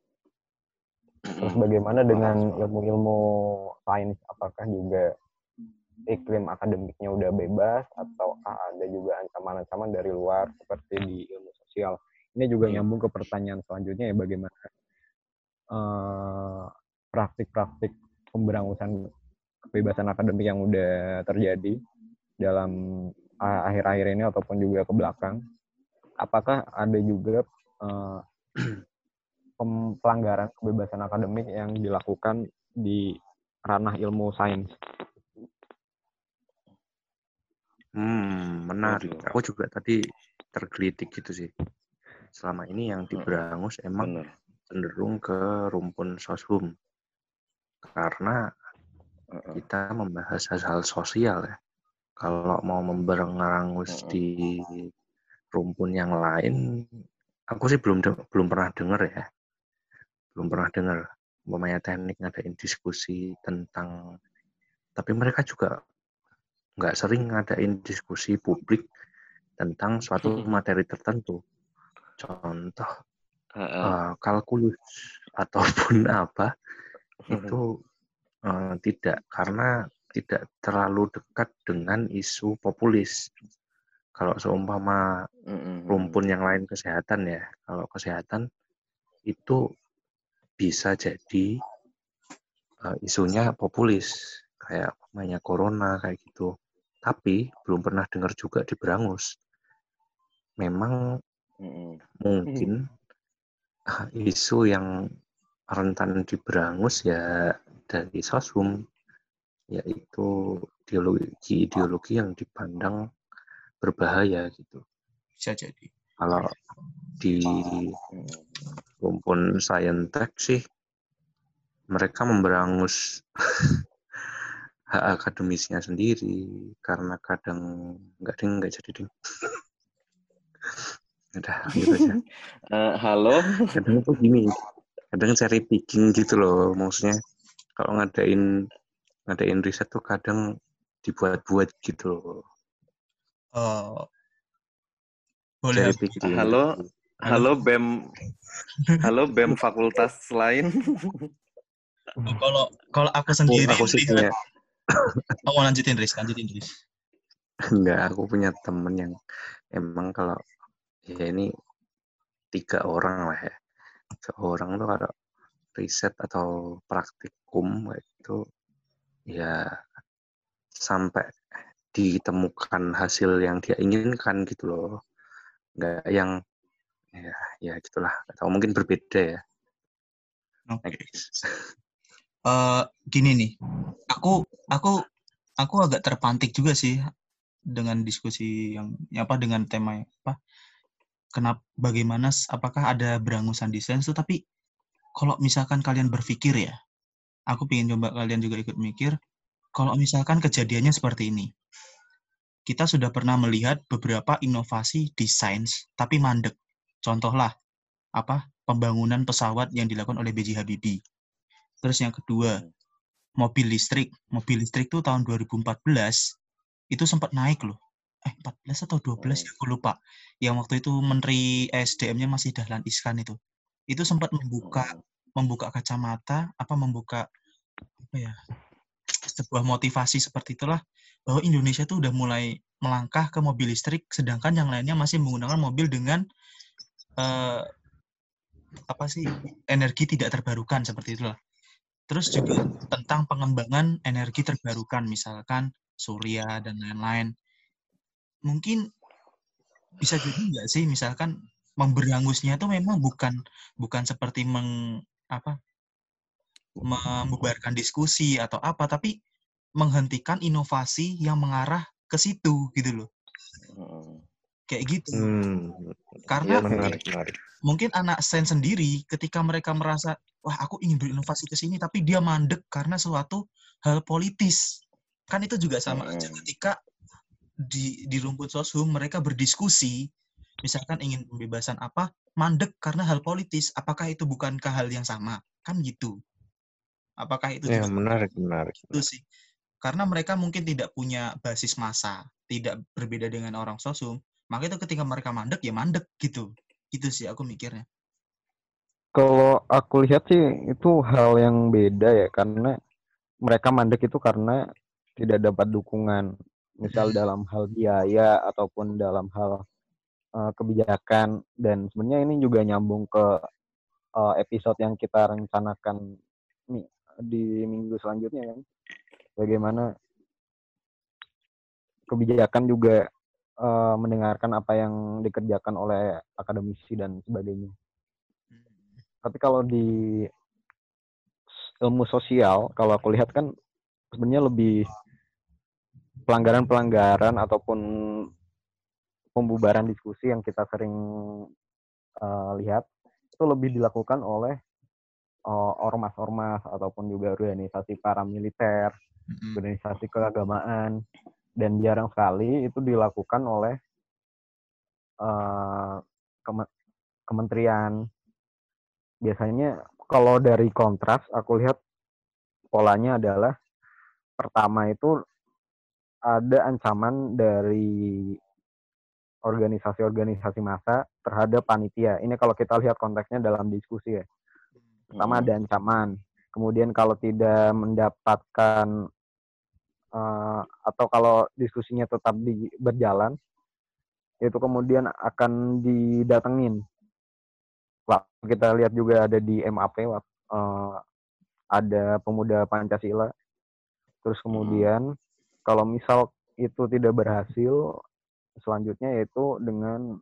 Terus bagaimana dengan ilmu-ilmu sains? Apakah juga iklim akademiknya udah bebas atau ada juga ancaman-ancaman dari luar seperti di ilmu sosial? Ini juga nyambung ke pertanyaan selanjutnya ya bagaimana eh, praktik-praktik pemberangusan kebebasan akademik yang udah terjadi dalam akhir-akhir ini ataupun juga ke belakang. Apakah ada juga pem- pelanggaran kebebasan akademik yang dilakukan di ranah ilmu sains? Hmm, menarik. Aku juga tadi tergelitik gitu sih. Selama ini yang diberangus emang Benar. cenderung ke rumpun soshum. Karena kita membahas hal-hal sosial ya. Kalau mau memberangus di rumpun yang lain, aku sih belum de- belum pernah dengar ya. Belum pernah dengar umpamanya teknik ngadain diskusi tentang tapi mereka juga nggak sering ngadain diskusi publik tentang suatu materi tertentu. Contoh eh, kalkulus ataupun apa itu eh, tidak karena tidak terlalu dekat dengan isu populis. Kalau seumpama Mhm. rumpun yang lain kesehatan ya, kalau kesehatan itu bisa jadi eh, isunya populis kayak namanya corona kayak gitu. Tapi belum pernah dengar juga di Berangus. Memang mungkin ah, isu yang rentan diberangus ya dari sosum yaitu ideologi-ideologi yang dipandang berbahaya gitu. Bisa jadi. Kalau di Rumpun saintek sih mereka memberangus hak akademisnya sendiri karena kadang nggak ding nggak jadi ding. Udah gitu aja. Eh, halo. kadang tuh gini kadang cherry picking gitu loh maksudnya kalau ngadain ngadain riset tuh kadang dibuat-buat gitu loh Oh. Boleh. picking Halo. Halo BEM. Halo BEM fakultas lain. Kalau kalau aku aku, sendiri aku sih punya oh, mau lanjutin Riz, lanjutin Riz. enggak aku punya temen yang emang kalau ya ini tiga orang lah ya tiga orang tuh kalau riset atau praktikum itu ya sampai ditemukan hasil yang dia inginkan gitu loh nggak yang ya ya gitulah atau mungkin berbeda ya Oke. Next. Eh, gini nih, aku aku aku agak terpantik juga sih dengan diskusi yang ya apa dengan tema yang apa kenapa bagaimana apakah ada berangusan desain itu tapi kalau misalkan kalian berpikir ya aku ingin coba kalian juga ikut mikir kalau misalkan kejadiannya seperti ini kita sudah pernah melihat beberapa inovasi di sains tapi mandek contohlah apa pembangunan pesawat yang dilakukan oleh B.J. Habibie terus yang kedua mobil listrik mobil listrik tuh tahun 2014 itu sempat naik loh eh 14 atau 12 ya aku lupa. Yang waktu itu menteri SDM-nya masih Dahlan Iskan itu. Itu sempat membuka membuka kacamata apa membuka apa ya sebuah motivasi seperti itulah bahwa Indonesia tuh udah mulai melangkah ke mobil listrik sedangkan yang lainnya masih menggunakan mobil dengan eh, apa sih energi tidak terbarukan seperti itulah. Terus juga tentang pengembangan energi terbarukan misalkan surya dan lain-lain. Mungkin bisa jadi nggak sih misalkan memberangusnya itu memang bukan bukan seperti meng apa membubarkan diskusi atau apa tapi menghentikan inovasi yang mengarah ke situ gitu loh Hmm. Kayak gitu. Hmm, karena iya menarik, menarik. mungkin anak sains sendiri ketika mereka merasa wah aku ingin berinovasi ke sini tapi dia mandek karena suatu hal politis. Kan itu juga sama aja Mm-mm. ketika di di rumput soshum mereka berdiskusi misalkan ingin pembebasan apa mandek karena hal politis. Apakah itu bukankah hal yang sama? Kan gitu. Apakah itu Ya, juga menarik, menarik. itu sih. Karena mereka mungkin tidak punya basis massa tidak berbeda dengan orang sosum maka itu ketika mereka mandek ya mandek gitu. Itu sih aku mikirnya. Kalau aku lihat sih itu hal yang beda ya karena mereka mandek itu karena tidak dapat dukungan. Misal Hmm. dalam hal biaya ataupun dalam hal eh, kebijakan. Dan sebenarnya ini juga nyambung ke eh, episode yang kita rencanakan nih di minggu selanjutnya kan. Bagaimana kebijakan juga eh, mendengarkan apa yang dikerjakan oleh akademisi dan sebagainya. Tapi kalau di ilmu sosial kalau aku lihat kan sebenarnya lebih pelanggaran-pelanggaran ataupun pembubaran diskusi yang kita sering eh, lihat itu lebih dilakukan oleh eh, ormas-ormas ataupun juga organisasi paramiliter, organisasi keagamaan dan jarang sekali itu dilakukan oleh eh, keme- kementerian biasanya kalau dari kontras aku lihat polanya adalah pertama itu ada ancaman dari organisasi-organisasi massa terhadap panitia. Ini kalau kita lihat konteksnya dalam diskusi ya. Pertama Hmm. ada ancaman. Kemudian kalau tidak mendapatkan eh, atau kalau diskusinya tetap di, berjalan, itu kemudian akan didatengin. Wah, kita lihat juga ada di MAP, wak- eh, ada pemuda Pancasila. Terus kemudian kalau misal itu tidak berhasil, selanjutnya yaitu dengan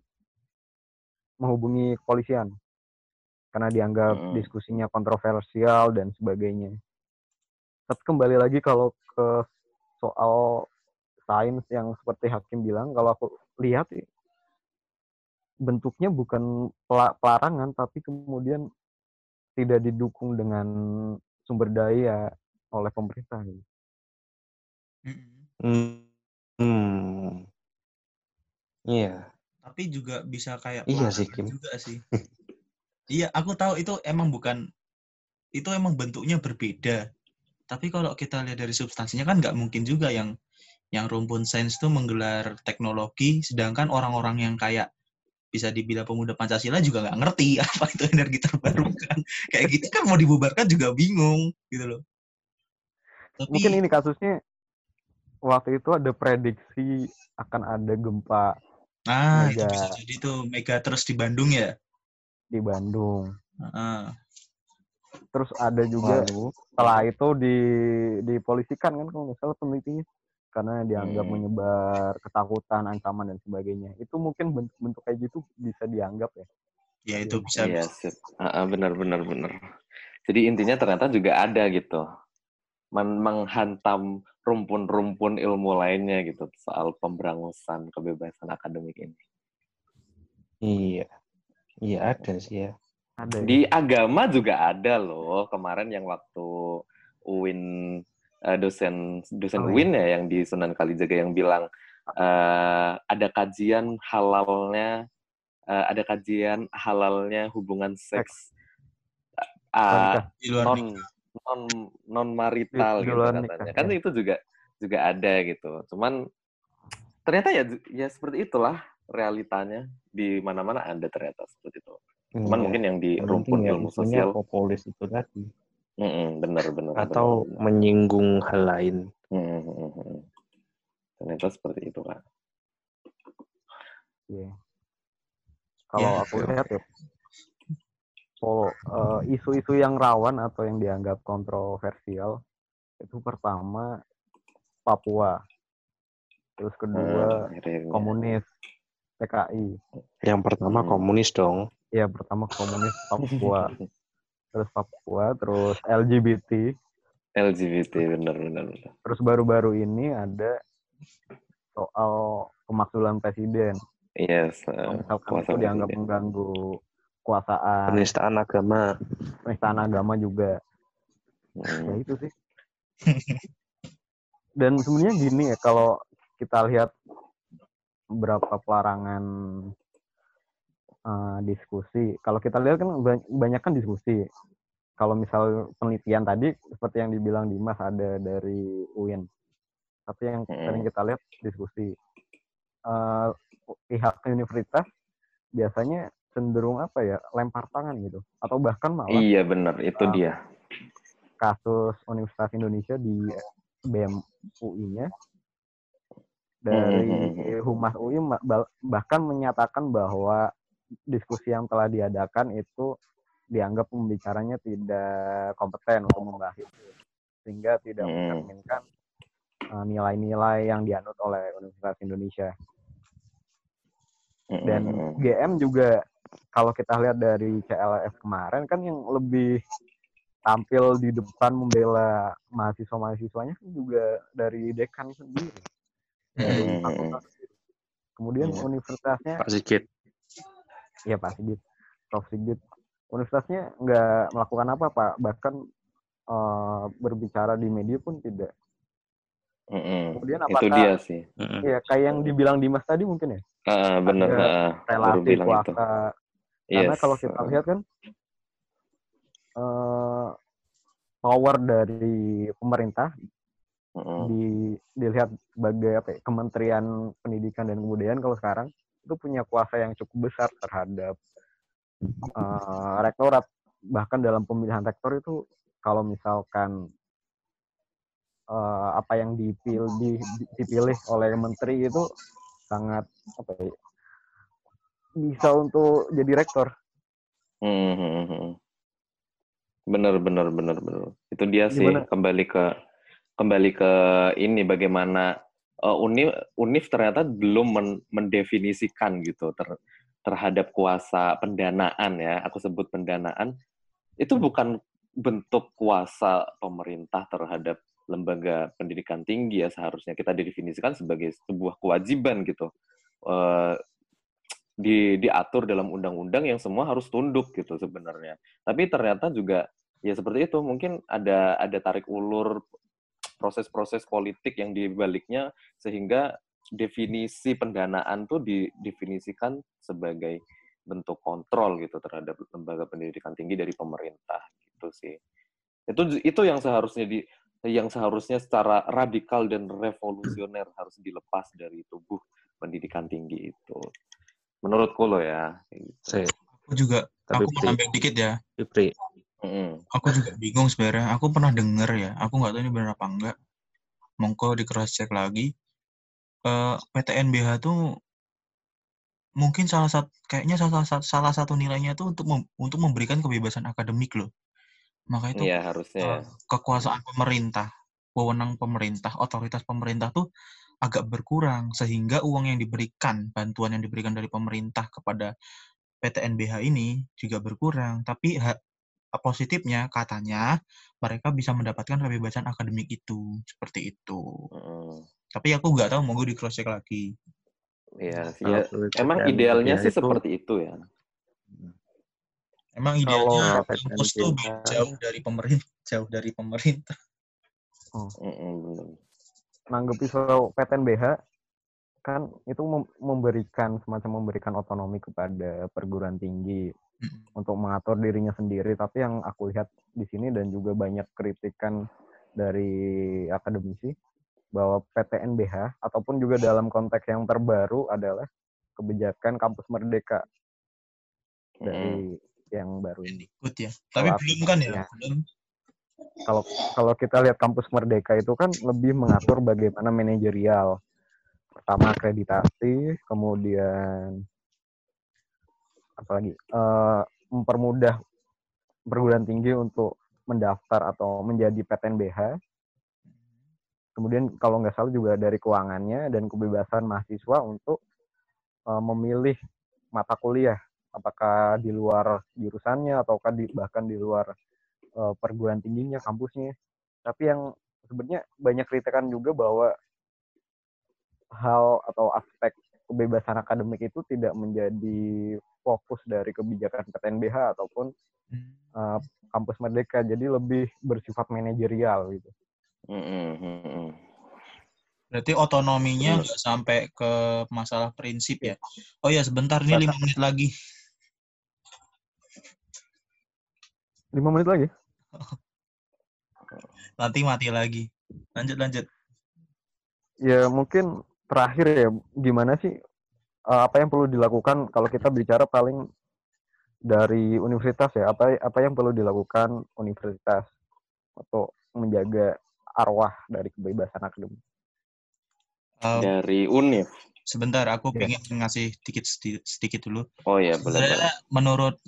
menghubungi kepolisian karena dianggap Mm-mm. diskusinya kontroversial dan sebagainya. Tapi kembali lagi kalau ke soal sains yang seperti Hakim bilang, kalau aku lihat sih, bentuknya bukan pela- pelarangan, tapi kemudian tidak didukung dengan sumber daya oleh pemerintah. gitu. Hmm. Hmm. Iya. tapi juga bisa kayak Iya sih, Kim. juga sih iya aku tahu itu emang bukan itu emang bentuknya berbeda tapi kalau kita lihat dari substansinya kan nggak mungkin juga yang yang rumpun sains itu menggelar teknologi sedangkan orang-orang yang kayak bisa dibilang pemuda Pancasila juga nggak ngerti apa itu energi terbarukan kayak gitu kan mau dibubarkan juga bingung gitu loh tapi Mungkin ini kasusnya waktu itu ada prediksi akan ada gempa nah itu mega. bisa jadi tuh mega terus di Bandung ya di Bandung. Heeh. Terus ada juga Lalu, setelah itu di dipolisikan kan kalau nggak salah penelitinya karena dianggap Hmm. menyebar ketakutan, ancaman dan sebagainya. Itu mungkin bentuk-bentuk kayak gitu bisa dianggap ya. ya itu bisa Iya, sip. Ah, ah, benar benar benar. Jadi intinya ternyata juga ada gitu. Men- menghantam rumpun-rumpun ilmu lainnya gitu soal pemberangusan kebebasan akademik ini. iya. Iya ada sih ya. Ada ya. Di agama juga ada loh kemarin yang waktu Uin eh, dosen dosen Oh, iya. Uin ya yang di Sunan Kalijaga yang bilang eh, ada kajian halalnya eh, ada kajian halalnya hubungan seks Nikah. di luar non non non marital Di- di gitu luar katanya nikah, kan ya. itu juga juga ada gitu cuman ternyata ya ya seperti itulah realitanya di mana-mana ada ternyata seperti itu. Cuman Iya. mungkin yang di Yang rumpun ya ilmu sosial, populis itu tadi mm benar benar. atau benar, benar. menyinggung hal lain Mm, mm, mm, mm. Ternyata seperti itu kan. Iya. Kalau Ya, aku lihat ya, pol- eh, isu-isu yang rawan atau yang dianggap kontroversial itu pertama Papua, terus kedua Hmm, akhirnya. komunis PKI, yang pertama Hmm. komunis dong ya pertama komunis Papua, terus Papua, terus LGBT, LGBT benar benar terus baru-baru ini ada soal pemakzulan presiden. Yes, misalkan kuasa itu dianggap presiden. mengganggu kekuasaan, penistaan agama. Penistaan agama juga. ya Hmm, itu sih. Dan sebenarnya gini ya kalau kita lihat beberapa pelarangan eh, diskusi. Kalau kita lihat kan ba- banyak kan diskusi. Kalau misal penelitian tadi seperti yang dibilang Dimas ada dari UIN tapi yang sering kita lihat diskusi. Eh, pihak universitas biasanya cenderung apa ya lempar tangan gitu. Atau bahkan malah Iya benar, itu Ah. dia. kasus Universitas Indonesia di BEM UI-nya dari. Humas UI bahkan menyatakan bahwa diskusi yang telah diadakan itu dianggap pembicaranya tidak kompeten untuk membahas itu sehingga tidak Mhm. mencerminkan uh, nilai-nilai yang dianut oleh Universitas Indonesia Mm, dan. GM juga kalau kita lihat dari CLS kemarin kan yang lebih tampil di depan membela mahasiswa-mahasiswanya kan juga dari dekan sendiri dari fakultas kemudian Iya. universitasnya Pak Sigit ya Pak Sigit. Prof. Sigit. Universitasnya nggak melakukan apa Pak. Bahkan eh, berbicara di media pun tidak. Mm, mm. Kemudian itu apakah- dia sih. Mm-mm. ya kayak yang dibilang Dimas tadi mungkin ya? Ah, benar, relasi bilang itu. kuasa karena Yes, kalau kita lihat kan eh, power dari pemerintah Mm, di dilihat sebagai apa ya, Kementerian Pendidikan dan Kebudayaan kalau sekarang itu punya kuasa yang cukup besar terhadap eh, rektorat bahkan dalam pemilihan rektor itu kalau misalkan eh, apa yang dipilih di- dipilih oleh menteri itu sangat apa ya, bisa untuk jadi rektor Hmm. Benar, benar, benar, benar. Itu dia sih Gimana? kembali ke kembali ke ini bagaimana uh, Unif Unif ternyata belum men- mendefinisikan gitu ter- terhadap kuasa pendanaan ya. Aku sebut pendanaan itu bukan bentuk kuasa pemerintah terhadap lembaga pendidikan tinggi ya seharusnya kita didefinisikan sebagai sebuah kewajiban gitu. Eh, di diatur dalam undang-undang yang semua harus tunduk gitu sebenarnya. Tapi ternyata juga ya seperti itu mungkin ada ada tarik ulur proses-proses politik yang dibaliknya sehingga definisi pendanaan tuh didefinisikan sebagai bentuk kontrol gitu terhadap lembaga pendidikan tinggi dari pemerintah gitu sih. Itu itu yang seharusnya di yang seharusnya secara radikal dan revolusioner harus dilepas dari tubuh pendidikan tinggi itu. Menurutku lo ya. gitu. Saya, Aku juga, Tapi aku nambahin dikit ya. Ipri, Aku juga bingung sebenarnya. Aku pernah denger ya. Aku nggak tahu ini benar apa enggak. Mongko di cross check lagi. Eh PTNBH tuh mungkin salah satu kayaknya salah satu salah satu nilainya tuh untuk mem- untuk memberikan kebebasan akademik loh. Maka itu Iya harusnya. eh, kekuasaan pemerintah, wewenang pemerintah, otoritas pemerintah tuh agak berkurang sehingga uang yang diberikan, bantuan yang diberikan dari pemerintah kepada PTNBH ini juga berkurang. Tapi ha- positifnya katanya mereka bisa mendapatkan kebebasan akademik itu seperti itu. Mm-mm. Tapi aku nggak tahu, mau di cross check lagi. Iya, kalau ya, menurut emang idealnya sih itu- seperti itu ya. Emang Kalau idealnya kampus tuh jauh dari pemerintah, jauh dari pemerintah. Bener. menanggapi soal PTNBH kan itu mem- memberikan semacam memberikan otonomi kepada perguruan tinggi. Untuk mengatur dirinya sendiri tapi yang aku lihat di sini dan juga banyak kritikan dari akademisi bahwa PTNBH ataupun juga dalam konteks yang terbaru adalah kebijakan kampus merdeka dari yang baru ini. Ikut ya. Tapi Kalau belum kan ya? ya. Belum. Kalau kalau kita lihat kampus merdeka itu kan lebih mengatur bagaimana manajerial. Pertama akreditasi, kemudian apalagi eh, mempermudah perguruan tinggi untuk mendaftar atau menjadi PTNBH. Kemudian kalau nggak salah juga dari keuangannya dan kebebasan mahasiswa untuk eh, memilih mata kuliah, apakah di luar jurusannya ataukah di, bahkan di luar eh, perguruan tingginya, kampusnya. Tapi yang sebenarnya banyak kritikan juga bahwa hal atau aspek kebebasan akademik itu tidak menjadi fokus dari kebijakan PTNBH ataupun eh, kampus merdeka, jadi lebih bersifat manajerial gitu. Mm-mm, mm-mm. Berarti otonominya nggak sampai ke masalah prinsip ya. Oh ya sebentar nih lima menit lagi. Lima menit lagi? Nanti mati lagi. Lanjut lanjut. Ya mungkin terakhir ya, gimana sih eh, apa yang perlu dilakukan kalau kita bicara paling dari universitas ya, apa apa yang perlu dilakukan universitas untuk menjaga arwah dari kebebasan akademik? Eh, Dari UNIF. sebentar, aku Ya. pengen ngasih sedikit sedikit dulu. Oh ya, boleh menurut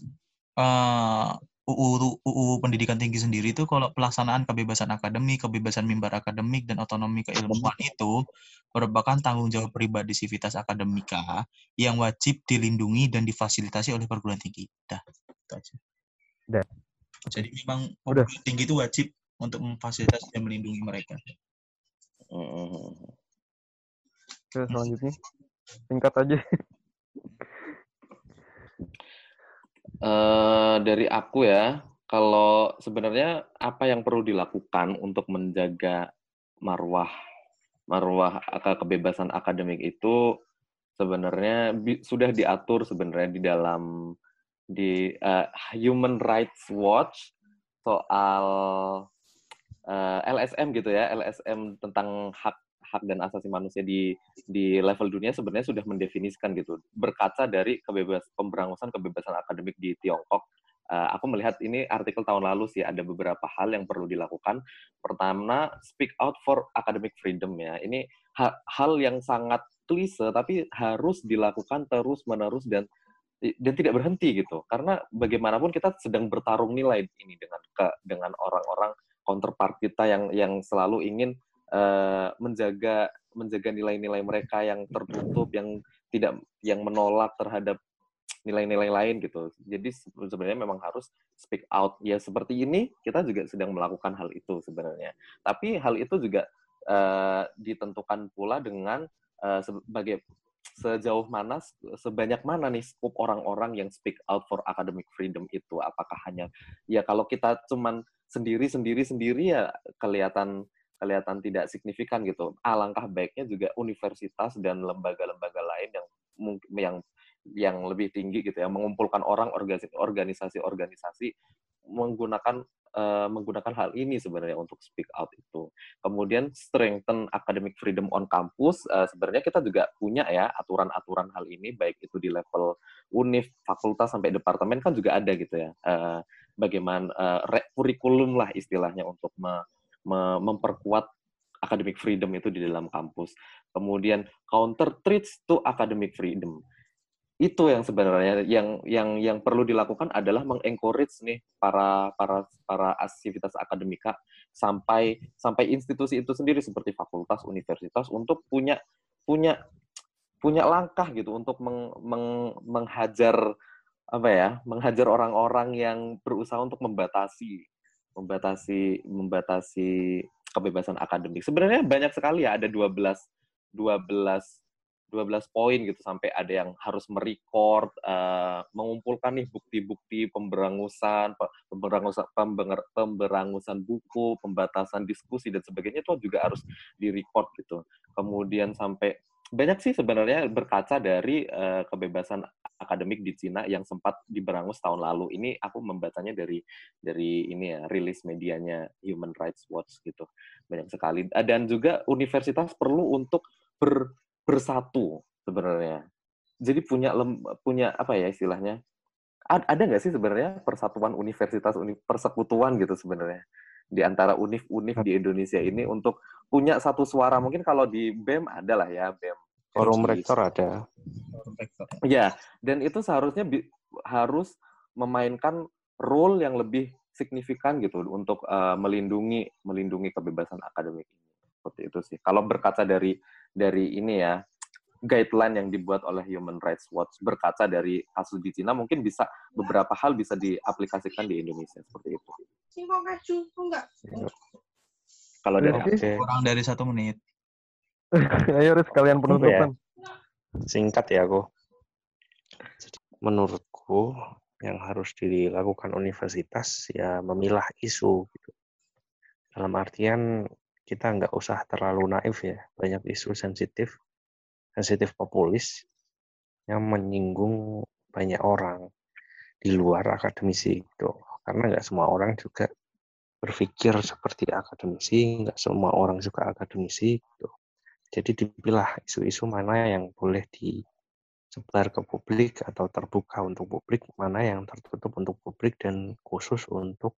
eh, UU UU Pendidikan Tinggi sendiri itu kalau pelaksanaan kebebasan akademik, kebebasan mimbar akademik dan otonomi keilmuan itu merupakan tanggung jawab pribadi sivitas akademika yang wajib dilindungi dan difasilitasi oleh perguruan tinggi. Dah, itu aja. Dah. Jadi memang Udah. perguruan tinggi itu wajib untuk memfasilitasi dan melindungi mereka. Mm-mm. Oke, selanjutnya singkat aja. Eh, dari aku ya, kalau sebenarnya apa yang perlu dilakukan untuk menjaga marwah marwah ke- kebebasan akademik itu sebenarnya bi- sudah diatur sebenarnya di dalam di eh, Human Rights Watch soal eh, LSM gitu ya, LSM tentang hak hak dan asasi manusia di di level dunia sebenarnya sudah mendefinisikan gitu berkaca dari kebebas pemberangusan kebebasan akademik di Tiongkok. Eh, aku melihat ini artikel tahun lalu sih ada beberapa hal yang perlu dilakukan. Pertama, speak out for academic freedom ya. Ini ha- hal yang sangat klise tapi harus dilakukan terus menerus dan dan tidak berhenti gitu. Karena bagaimanapun kita sedang bertarung nilai ini dengan ke, dengan orang-orang counterpart kita yang yang selalu ingin eh, menjaga menjaga nilai-nilai mereka yang tertutup yang tidak yang menolak terhadap nilai-nilai lain gitu. Jadi se- sebenarnya memang harus speak out. Ya seperti ini kita juga sedang melakukan hal itu sebenarnya. Tapi hal itu juga eh, ditentukan pula dengan eh, sebagai sejauh mana sebanyak mana nih skop orang-orang yang speak out for academic freedom itu apakah hanya ya kalau kita cuman sendiri sendiri sendiri ya kelihatan kelihatan tidak signifikan gitu. Alangkah baiknya juga universitas dan lembaga-lembaga lain yang yang yang lebih tinggi gitu ya mengumpulkan orang organisasi organisasi menggunakan eh, menggunakan hal ini sebenarnya untuk speak out itu. Kemudian strengthen academic freedom on campus. eh, sebenarnya kita juga punya ya aturan-aturan hal ini baik itu di level univ, fakultas sampai departemen kan juga ada gitu ya. Eh, bagaimana re- kurikulum lah istilahnya untuk memperkuat academic freedom itu di dalam kampus. Kemudian counter threats to academic freedom. Itu yang sebenarnya yang yang yang perlu dilakukan adalah mengencourage nih para para para aktivitas akademika sampai sampai institusi itu sendiri seperti fakultas, universitas untuk punya punya punya langkah gitu untuk meng, meng- menghajar apa ya, menghajar orang-orang yang berusaha untuk membatasi membatasi membatasi kebebasan akademik. Sebenarnya banyak sekali ya, ada 12 12 12 poin gitu sampai ada yang harus merecord eh, mengumpulkan nih bukti-bukti pemberangusan, pe- pemberangusan pembenger- pemberangusan buku, pembatasan diskusi dan sebagainya itu juga harus direcord gitu. Kemudian sampai banyak sih sebenarnya berkaca dari uh, kebebasan akademik di Cina yang sempat diberangus tahun lalu. Ini aku membacanya dari dari ini ya rilis medianya Human Rights Watch gitu banyak sekali. Dan juga universitas perlu untuk ber, bersatu sebenarnya. Jadi punya lem, punya apa ya istilahnya? Ada nggak sih sebenarnya persatuan universitas, uni, persekutuan gitu sebenarnya di antara univ-univ di Indonesia ini untuk punya satu suara. Mungkin kalau di BEM ada lah ya BEM. Forum rektor ada. Ya, dan itu seharusnya harus memainkan role yang lebih signifikan gitu untuk uh, melindungi melindungi kebebasan akademik ini. Seperti itu sih. Kalau berkaca dari dari ini ya guideline yang dibuat oleh Human Rights Watch berkaca dari kasus di Cina mungkin bisa beberapa hal bisa diaplikasikan di Indonesia seperti itu. Kalau dari okay. kurang dari satu menit. Ayo harus kalian penutupan. Ya. Singkat ya aku. Menurutku yang harus dilakukan universitas ya memilah isu gitu. Dalam artian kita nggak usah terlalu naif ya. Banyak isu sensitif sensitif populis yang menyinggung banyak orang di luar akademisi gitu. Karena nggak semua orang juga berpikir seperti akademisi, nggak semua orang juga akademisi gitu. Jadi dipilah isu-isu mana yang boleh disebar ke publik atau terbuka untuk publik, mana yang tertutup untuk publik dan khusus untuk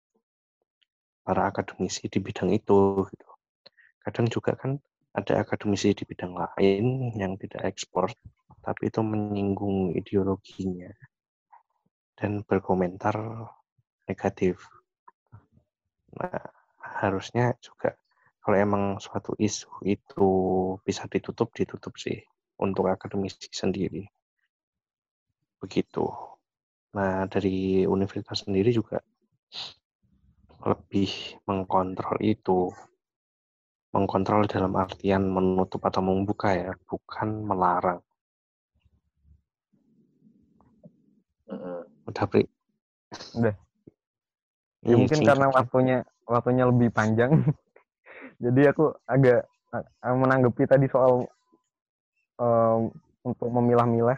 para akademisi di bidang itu gitu. Kadang juga kan ada akademisi di bidang lain yang tidak ekspor, tapi itu menyinggung ideologinya dan berkomentar negatif. Nah, harusnya juga kalau emang suatu isu itu bisa ditutup, ditutup sih untuk akademisi sendiri. Begitu. Nah, dari universitas sendiri juga lebih mengkontrol itu Mengkontrol dalam artian menutup atau membuka ya, bukan melarang. Udah, Pri? Udah. Ya iya, mungkin karena waktunya waktunya lebih panjang. jadi aku agak menanggapi tadi soal um, untuk memilah-milah.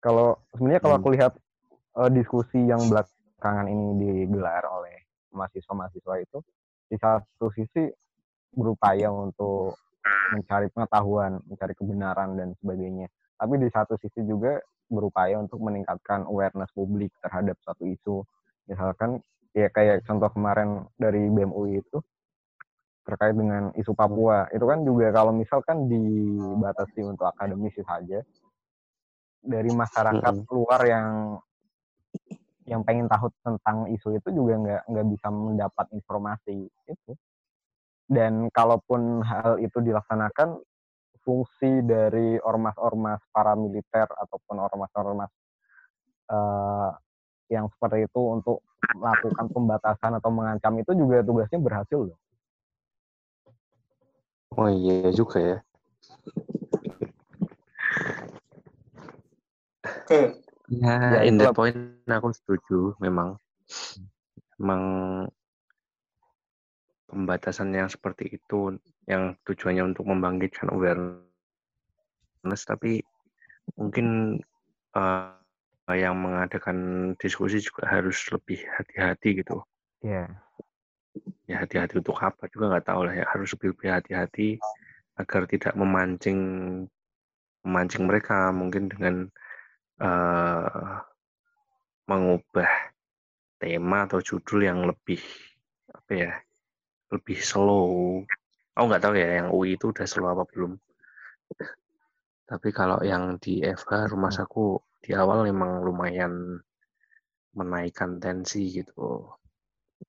Kalau sebenarnya kalau aku hmm. lihat uh, diskusi yang belakangan ini digelar oleh mahasiswa-mahasiswa itu di satu sisi berupaya untuk mencari pengetahuan, mencari kebenaran dan sebagainya. Tapi di satu sisi juga berupaya untuk meningkatkan awareness publik terhadap suatu isu. Misalkan ya kayak contoh kemarin dari BMUI itu terkait dengan isu Papua. Itu kan juga kalau misalkan dibatasi untuk akademisi saja dari masyarakat hmm. luar yang yang pengen tahu tentang isu itu juga nggak nggak bisa mendapat informasi itu dan kalaupun hal itu dilaksanakan fungsi dari ormas-ormas paramiliter ataupun ormas-ormas uh, yang seperti itu untuk melakukan pembatasan atau mengancam itu juga tugasnya berhasil loh. Oh iya juga ya. Ya, ya in the point aku setuju memang. Memang pembatasan yang seperti itu yang tujuannya untuk membangkitkan awareness tapi mungkin uh, yang mengadakan diskusi juga harus lebih hati-hati gitu. Iya. Yeah. Ya hati-hati untuk apa juga nggak tahu lah ya harus lebih lebih hati-hati agar tidak memancing memancing mereka mungkin dengan uh, mengubah tema atau judul yang lebih apa ya lebih slow. Oh nggak tahu ya yang UI itu udah slow apa belum. Tapi kalau yang di FH rumah saku di awal memang lumayan menaikkan tensi gitu.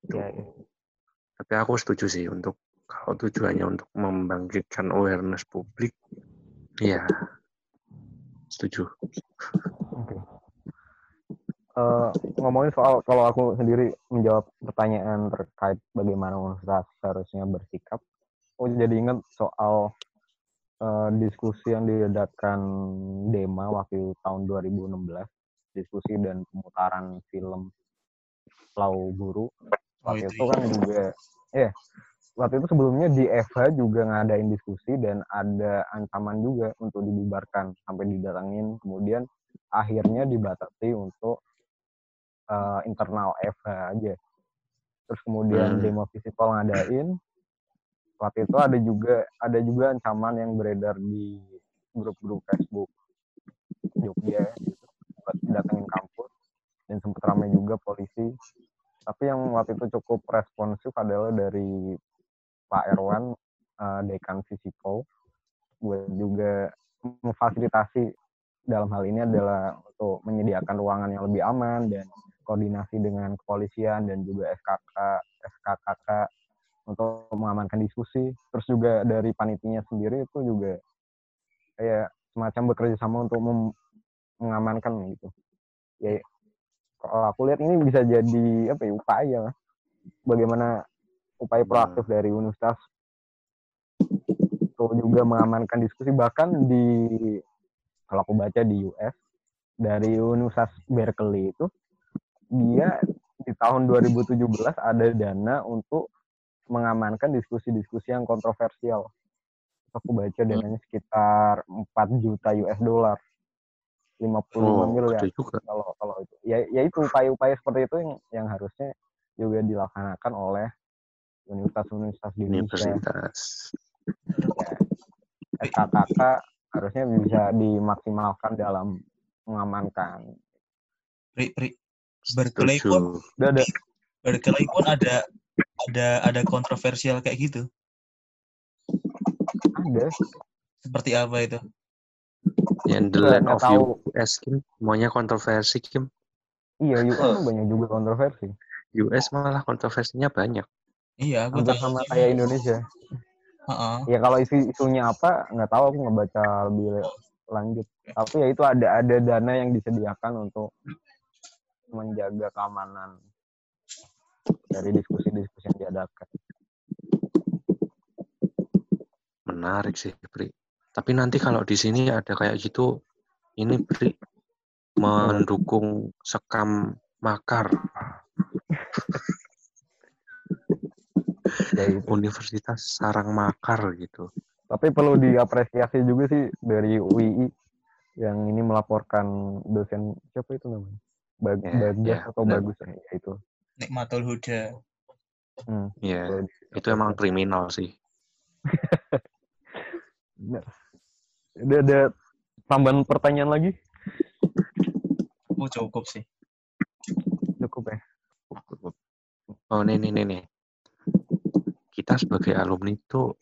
Ya, ya. Tapi aku setuju sih untuk kalau tujuannya untuk membangkitkan awareness publik, ya setuju. Okay uh, ngomongin soal kalau aku sendiri menjawab pertanyaan terkait bagaimana universitas seharusnya bersikap, aku jadi ingat soal uh, diskusi yang diadakan Dema waktu tahun 2016, diskusi dan pemutaran film Lau Guru. Oh, waktu oh, itu, itu kan juga, ya, yeah, waktu itu sebelumnya di FH juga ngadain diskusi dan ada ancaman juga untuk dibubarkan sampai didatangin kemudian akhirnya dibatasi untuk eh, internal FH aja terus kemudian Hmm. demo visipol ngadain waktu itu ada juga ada juga ancaman yang beredar di grup-grup Facebook Jogja gitu. Buat datengin kampus dan sempat ramai juga polisi. Tapi yang waktu itu cukup responsif adalah dari Pak Erwan eh, dekan Visipol. Buat juga memfasilitasi dalam hal ini adalah untuk menyediakan ruangan yang lebih aman dan koordinasi dengan kepolisian dan juga SKK SKKK untuk mengamankan diskusi. Terus juga dari panitinya sendiri itu juga kayak semacam bekerja sama untuk mengamankan gitu. Ya kalau aku lihat ini bisa jadi apa ya upaya. Bagaimana upaya proaktif dari Universitas untuk juga mengamankan diskusi bahkan di kalau aku baca di US dari Universitas Berkeley itu dia di tahun 2017 ada dana untuk mengamankan diskusi-diskusi yang kontroversial. Aku baca dananya sekitar 4 juta US dollar. 55 Oh, miliar kalau kalau itu. Ya ya itu upaya-upaya seperti itu yang yang harusnya juga dilaksanakan oleh universitas-universitas di Indonesia. Universitas. Ya, SKKK harusnya bisa dimaksimalkan dalam mengamankan. Pri, pri. Pun Udah ada ada ada kontroversial kayak gitu. ada Seperti apa itu? Yang the land of tahu. US, Kim. Maunya kontroversi, Kim. iya US kan banyak juga kontroversi. US malah kontroversinya banyak. Iya, aku Hampir tahu. sama kayak Indonesia. Heeh. Ya kalau isu isunya apa nggak tahu aku nggak baca lebih lanjut. Tapi ya itu ada ada dana yang disediakan untuk menjaga keamanan dari diskusi-diskusi yang diadakan. Menarik sih, Pri. Tapi nanti kalau di sini ada kayak gitu, ini Pri mendukung sekam makar Ya itu. Universitas Sarang Makar gitu. Tapi perlu diapresiasi juga sih dari UI yang ini melaporkan dosen siapa itu namanya? Bag, Ya, Bagas ya, atau benar. Bagus ya, ya itu. Nikmatul Huda. Hmm, Iya, perlu itu emang kriminal sih. Udah ada tambahan pertanyaan lagi? Oh, cukup sih. Cukup ya. Oh, nih, nih, nih, nih. Kita sebagai alumni itu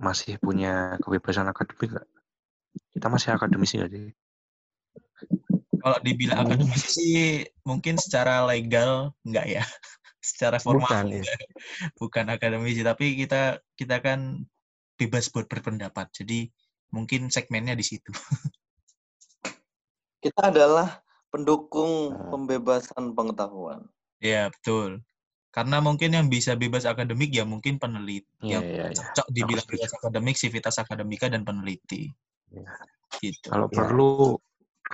masih punya kebebasan akademik nggak? Kita masih akademisi nggak sih? Kalau dibilang Hmm. akademisi sih mungkin secara legal enggak ya. secara formal Bukan, iya. enggak. bukan akademisi, tapi kita kita kan bebas buat berpendapat. Jadi mungkin segmennya di situ. Kita adalah pendukung Hmm. pembebasan pengetahuan. Ya, betul. Karena mungkin yang bisa bebas akademik ya mungkin peneliti. Iya, yang iya, iya. cocok dibilang bebas akademik, civitas akademika dan peneliti. Iya. Gitu. Kalau Ya. perlu,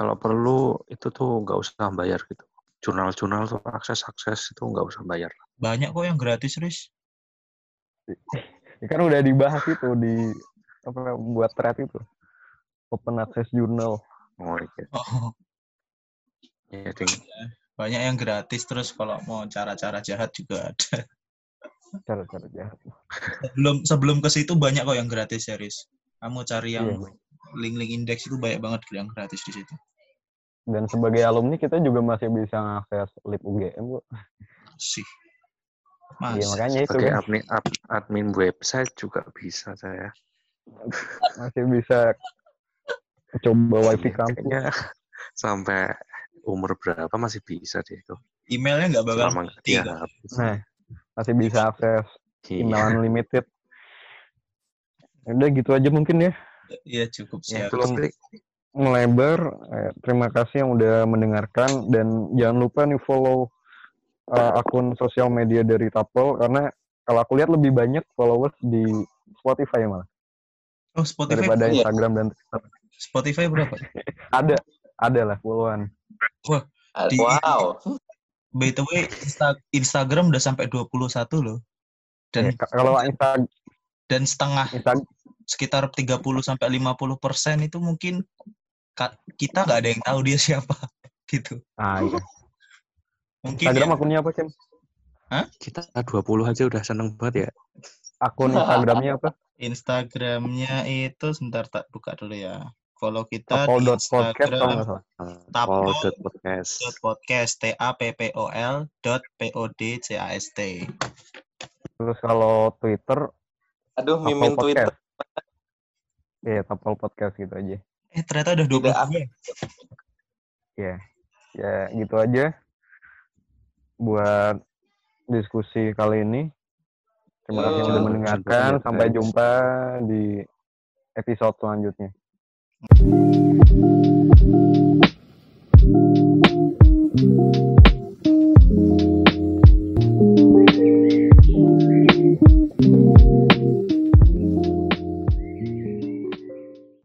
kalau perlu itu tuh nggak usah bayar gitu. Jurnal-jurnal tuh akses-akses itu nggak usah bayar. Banyak kok yang gratis, Riz. Ya kan udah dibahas itu di apa buat thread itu. Open access journal. Oh iya, Oh, iya ding. banyak yang gratis terus kalau mau cara-cara jahat juga ada. Cara-cara jahat. Sebelum sebelum ke situ banyak kok yang gratis ya, Riz. Kamu cari yang Iya. Link-link indeks itu banyak banget yang gratis di situ. Dan sebagai alumni kita juga masih bisa mengakses lip UGM, Bu. Sih. Mas, makanya itu Sebagai kan admin, ad- admin website juga bisa saya. masih bisa coba wifi kampus. Kayaknya sampai umur berapa masih bisa deh itu. emailnya nggak bakal Selama mati habis. Nah, masih bisa akses Iya. email unlimited. Ya Udah gitu aja mungkin ya. Iya cukup Ya, siap. tutup, Pri. Melebar. Eh, terima kasih yang udah mendengarkan dan jangan lupa nih follow eh, akun sosial media dari Tapel karena kalau aku lihat lebih banyak followers di Spotify malah Oh Spotify daripada? Instagram dan Twitter. Spotify berapa? Ada, ada lah puluhan. Di- Wow. By the way Insta- Instagram udah sampai 21 loh. dan Ya, kalau Insta, dan setengah Insta sekitar 30 sampai 50 persen itu mungkin kita nggak ada yang tahu dia siapa gitu ah iya. mungkin Instagram ya, akunnya apa, Cem? Kita 20 aja udah seneng banget ya. Akun Instagramnya apa? Instagramnya itu sebentar tak buka dulu ya follow kita di Tapol.podcast kalau Instagram nggak salah. Tapol. Tapol podcast. dot podcast t a p p o l dot p o d c a s t Terus kalau Twitter, Aduh, mimin Twitter. Iya, Tapol Podcast gitu aja. eh ternyata udah 20 Tidak ya Ya, ya gitu aja buat diskusi kali ini. Terima kasih sudah sampai mendengarkan. Sampai jumpa di episode selanjutnya.